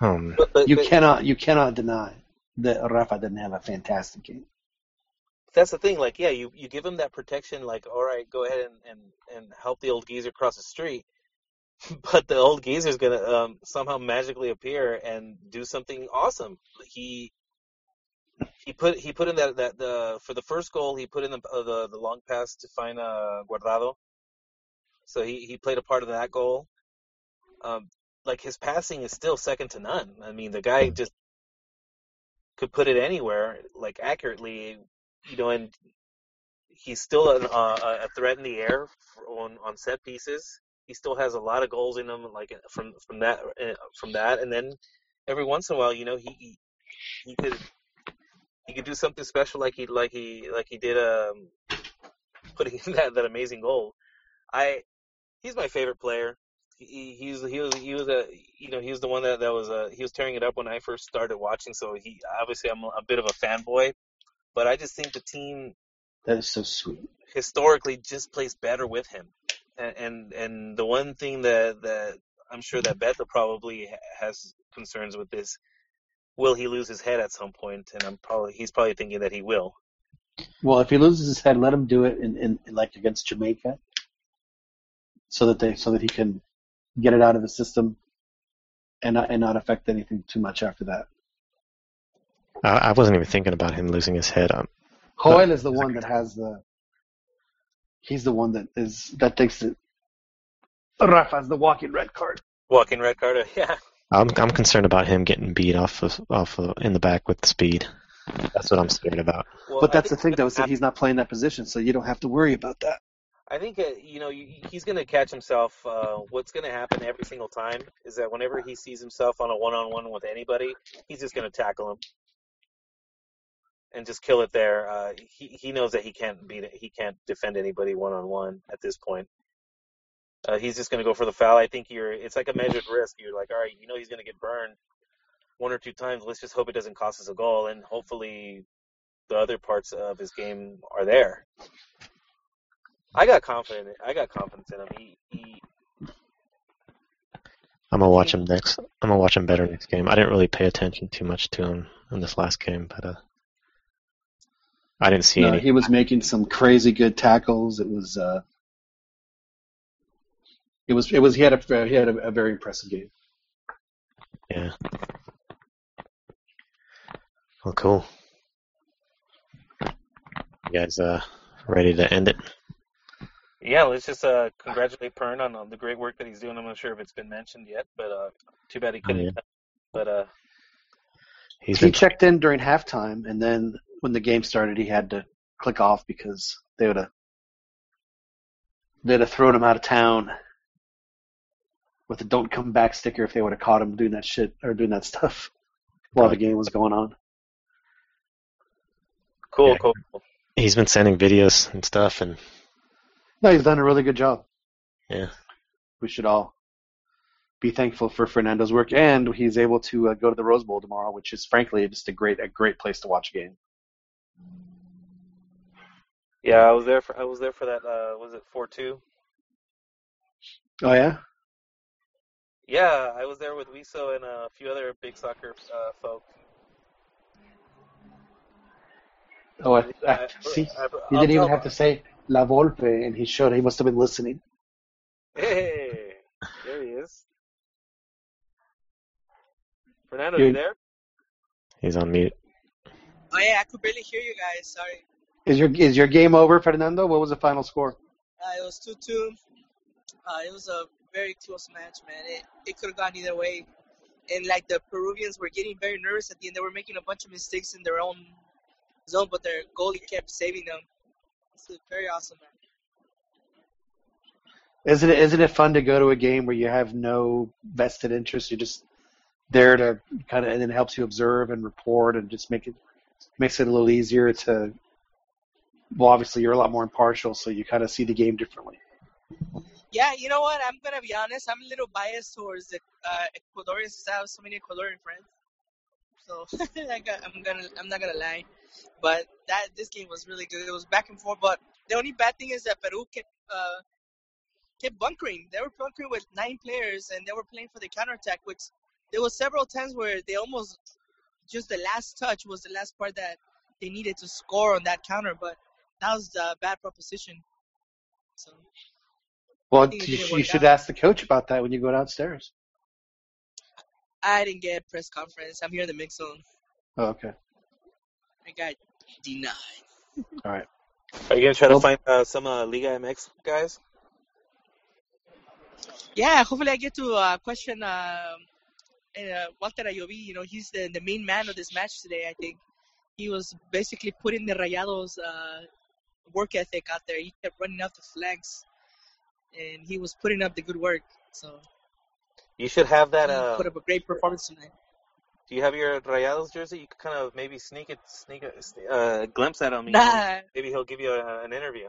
Um, but, but, you but, cannot you cannot deny that Rafa didn't have a fantastic game. That's the thing, like yeah, you, you give him that protection, like all right, go ahead and, and, and help the old geezer cross the street, but the old geezer's gonna um, somehow magically appear and do something awesome. He he put he put in that that the for the first goal he put in the uh, the, the long pass to find uh, Guardado. So he he played a part of that goal. Um, like his passing is still second to none. I mean, the guy just could put it anywhere, like accurately, you know, and he's still an, uh, a threat in the air on on set pieces he still has a lot of goals in him, like from from that uh, from that, and then every once in a while, you know, he he could he could do something special, like he like he like he did um putting in that that amazing goal. I he's my favorite player. He, he's he was he was a you know he was the one that that was uh he was tearing it up when I first started watching. So he obviously I'm a bit of a fanboy, but I just think the team that is so sweet historically just plays better with him and and the one thing that that I'm sure that Beto probably has concerns with is will he lose his head at some point? And I'm probably he's probably thinking that he will. Well, if he loses his head, let him do it in, in, in like against Jamaica, so that they so that he can get it out of the system and not and not affect anything too much after that. I wasn't even thinking about him losing his head. Um, Joel is the one that has the he's the one that is that takes it. Rafa's the walking red card. Walking red card, yeah. I'm I'm concerned about him getting beat off of off of, in the back with speed. That's what I'm scared about. Well, but that's the thing, though, is that he's not playing that position, so you don't have to worry about that. I think uh, you know he's going to catch himself. Uh, what's going to happen every single time is that whenever he sees himself on a one-on-one with anybody, he's just going to tackle him and just kill it there. Uh, he he knows that he can't beat it. He can't defend anybody one on one at this point. Uh, he's just going to go for the foul. I think you're. It's like a measured risk. You're like, all right, you know he's going to get burned one or two times. Let's just hope it doesn't cost us a goal, and hopefully the other parts of his game are there. I got confident. I got confidence in him. He, he I'm gonna watch him next. I'm gonna watch him better next game. I didn't really pay attention too much to him in this last game, but uh, I didn't see No, any. he was making some crazy good tackles. It was uh, it was it was he had a he had a, a very impressive game. Yeah. Well, cool. You guys uh ready to end it? Yeah, let's just uh, congratulate Pern on, on the great work that he's doing. I'm not sure if it's been mentioned yet, but uh, too bad he couldn't. yeah. But uh, He's he been checked in during halftime, and then when the game started, he had to click off because they would have they'd have thrown him out of town with a "Don't come back" sticker if they would have caught him doing that shit or doing that stuff while the game was going on. cool, Yeah. cool. cool. he's been sending videos and stuff, and No, he's done a really good job. yeah, We should all be thankful for Fernando's work, and he's able to uh, go to the Rose Bowl tomorrow, which is frankly just a great a great place to watch a game. Yeah, I was there for I was there for that. Uh, was it four two? Oh yeah, Yeah, I was there with Wiso and a few other big soccer uh, folk. oh I, I, I- see, I- he I'll didn't even have to say La Volpe, and he showed he must have been listening. Hey, there he is. Fernando, You- you there? he's on mute. Oh yeah, I could barely hear you guys. Sorry. Is your is your game over, Fernando? What was the final score? Uh, it was two two. Uh, it was a very close match, man. It it could have gone either way. And like the Peruvians were getting very nervous at the end. They were making a bunch of mistakes in their own zone, but their goalie kept saving them. It's very awesome, man. Isn't it isn't it fun to go to a game where you have no vested interest? You're just there to kind of, and it helps you observe and report, and just make it makes it a little easier to. Well, obviously you're a lot more impartial, so you kind of see the game differently. Yeah, you know what? I'm gonna be honest. I'm a little biased towards the uh, Ecuadorians I have so many Ecuadorian friends. So got, I'm gonna, I'm not gonna lie, but that this game was really good. It was back and forth, but the only bad thing is that Peru kept, uh, kept bunkering. They were bunkering with nine players, and they were playing for the counterattack. Which there was several times where they almost just the last touch was the last part that they needed to score on that counter, but that was a bad proposition. So. Well, think you, you should out. ask the coach about that when you go downstairs. I didn't get a press conference. I'm here in the mix zone. Oh, okay, I got denied. all right. Are you gonna try Well- to find uh, some uh, Liga MX guys? Yeah, hopefully I get to uh, question um uh, Walter Ayoví. You know, he's the, the main man of this match today. I think he was basically putting the Rayados uh, work ethic out there. He kept running up the flanks, and he was putting up the good work. So You should have that. he Uh, put up a great performance tonight. do you have your Rayados jersey? You could kind of maybe sneak it, sneak a uh, glimpse at him. Nah, Maybe he'll give you a, an interview.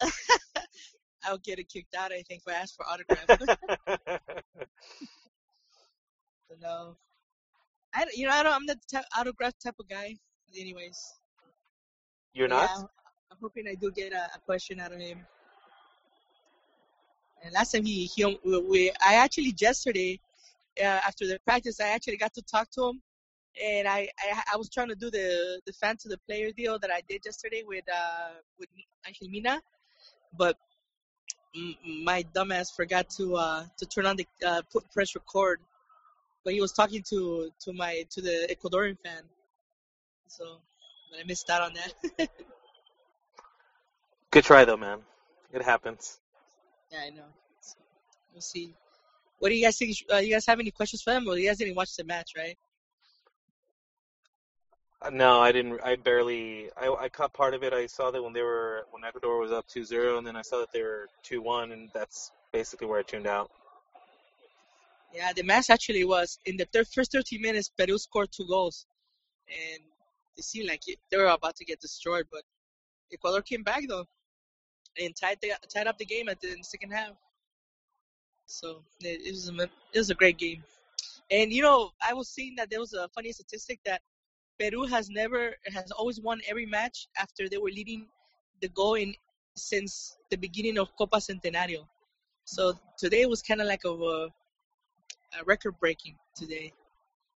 I'll get it kicked out. I think if I ask for autograph. So, no, I don't- you know I don't. I'm not the type, autograph type of guy. Anyways. You're But not. Yeah, I'm hoping I do get a, a question out of him. Last time he he we, I actually yesterday uh, after the practice I actually got to talk to him, and I, I I was trying to do the the fan to the player deal that I did yesterday with uh with Angel Mena, but my dumbass forgot to uh to turn on the uh, put press record, but he was talking to to my to the Ecuadorian fan, so I missed out on that. Good try though, man. It happens. Yeah, I know. So, we'll see. What do you guys think? Uh, you guys have any questions for them? Or you guys didn't watch the match, right? Uh, No, I didn't. I barely. I, I caught part of it. I saw that when they were when Ecuador was up 2-0, and then I saw that they were 2-1, and that's basically where I tuned out. Yeah, the match actually was in the thir- first 13 minutes. Peru scored two goals, and it seemed like it, they were about to get destroyed. But Ecuador came back though, and tied the, tied up the game at the, the second half. So it, it was a it was a great game. And you know, I was seeing that there was a funny statistic that Peru has never has always won every match after they were leading the goal in since the beginning of Copa Centenario. So today was kind of like a, a record breaking today,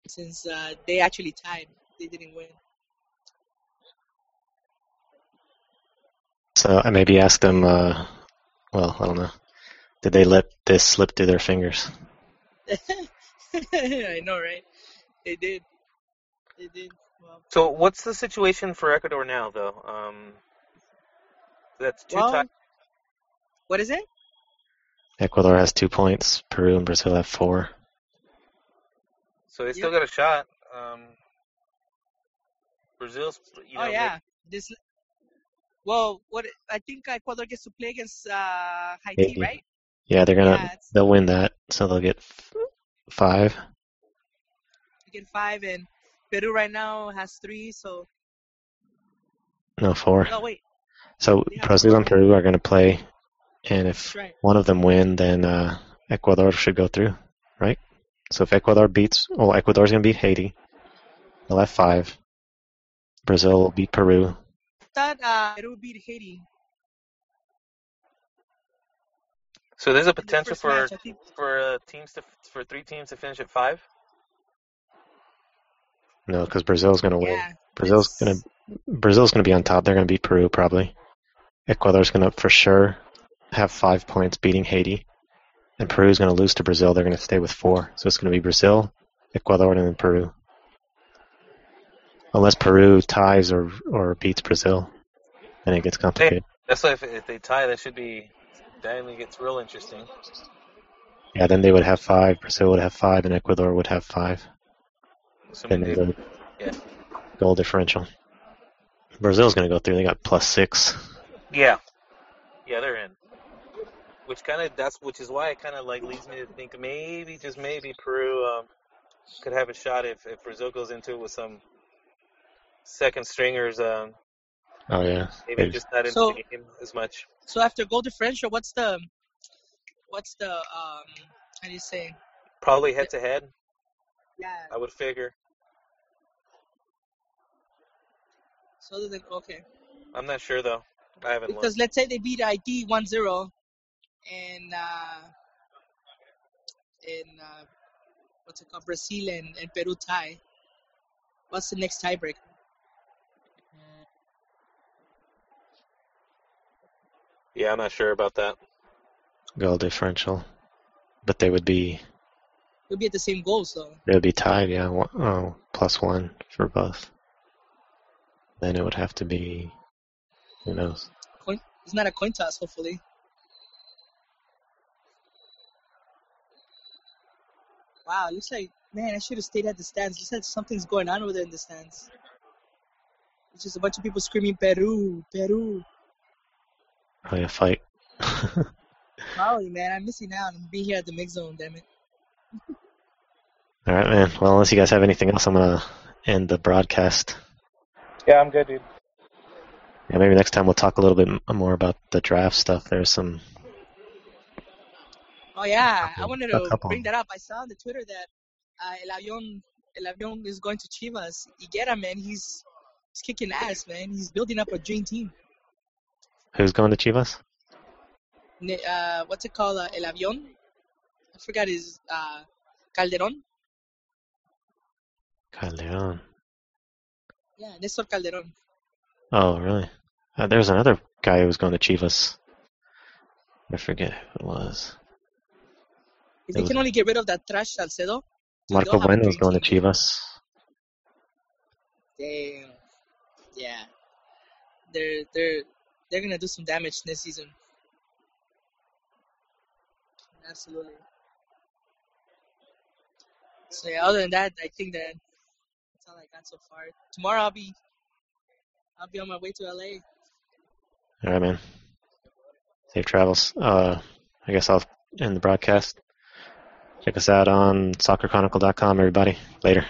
since uh, they actually tied. They didn't win. So I maybe ask them. Uh, well, I don't know. Did they let this slip through their fingers? I know, right? They did. They did. Well, So what's the situation for Ecuador now, though? Um, that's two well ties. what is it? Ecuador has two points. Peru and Brazil have four. So they still Yep. got a shot. Um, Brazil's, you know, oh they- yeah. This. Well, what I think Ecuador gets to play against uh, Haiti, Haiti. right? Yeah, they're gonna. Yeah, They'll win that, so they'll get f- five. they get five, and Peru right now has three. So, No, four. oh wait, So Brazil and Peru are gonna play, and if right. one of them win, then uh, Ecuador should go through, right? So if Ecuador beats, well, Ecuador's gonna beat Haiti. They'll have five. Brazil will beat Peru. Thought uh, Peru beat Haiti so there's a in the potential for match. Think. for uh, teams to for three teams to finish at five. No, because Brazil's gonna win. Yeah, Brazil's gonna Brazil's gonna be on top. They're gonna beat Peru probably. Ecuador's gonna for sure have five points, beating Haiti, and Peru's gonna lose to Brazil. They're gonna stay with four. So it's gonna be Brazil, Ecuador, and then Peru. Unless Peru ties or or beats Brazil, then it gets complicated. that's why if, if they tie, that should be. Then it gets real interesting. Yeah, then they would have five. Brazil would have five, and Ecuador would have five. Then Assuming they go yeah, goal differential. Brazil's gonna go through. They got plus six. yeah, yeah, they're in. Which kind of that's which is why it kind of like leads me to think maybe just maybe Peru um, could have a shot if if Brazil goes into it with some second stringers. Um, Oh yeah, maybe They- just not into So, the game as much. so after goal differential, what's the, what's the, um, how do you say? Probably head to head. yeah. I would figure. So the okay, I'm not sure though. I haven't looked. because let's say they beat Haiti 1-0, and uh, in uh, what's it called, Brazil and, and Peru tie. What's the next tiebreaker? Yeah, I'm not sure about that. goal differential, but they would be It'll be at the same goals though. they would be tied. Yeah, one, oh, plus one for both. Then it would have to be who knows. Coin, it's not a coin toss, hopefully. Wow, it looks like man, I should have stayed at the stands. Looks like something's going on over there in the stands. It's just a bunch of people screaming Peru, Peru. Oh yeah, fight. Probably, man, I'm missing out on being here at the mix zone. Damn it. All right, man. Well, unless you guys have anything else, I'm gonna end the broadcast. Yeah, I'm good, dude. Yeah, maybe next time we'll talk a little bit more about the draft stuff. There's some Oh yeah, I wanted to bring that up. I saw on the Twitter that uh, El Avion, El Avion is going to Chivas. Higuera, man, he's he's kicking ass, man. He's building up a dream team. Who's going to Chivas? Uh, what's it called? Uh, El Avion. I forgot his uh, Calderon. Calderon. Yeah, Nestor Calderon. Oh, really? Uh, there's another guy who was going to Chivas. I forget who it was. It they was can only get rid of that trash Salcedo, Marco Bueno was going to. Chivas. Damn. Yeah. They're they're they're gonna do some damage this season. Absolutely. So yeah, other than that, I think that that's all I got so far. Tomorrow I'll be I'll be on my way to LA. All right, man. Safe travels. Uh, I guess I'll end the broadcast. Check us out on soccerchronicle.com, everybody. Later.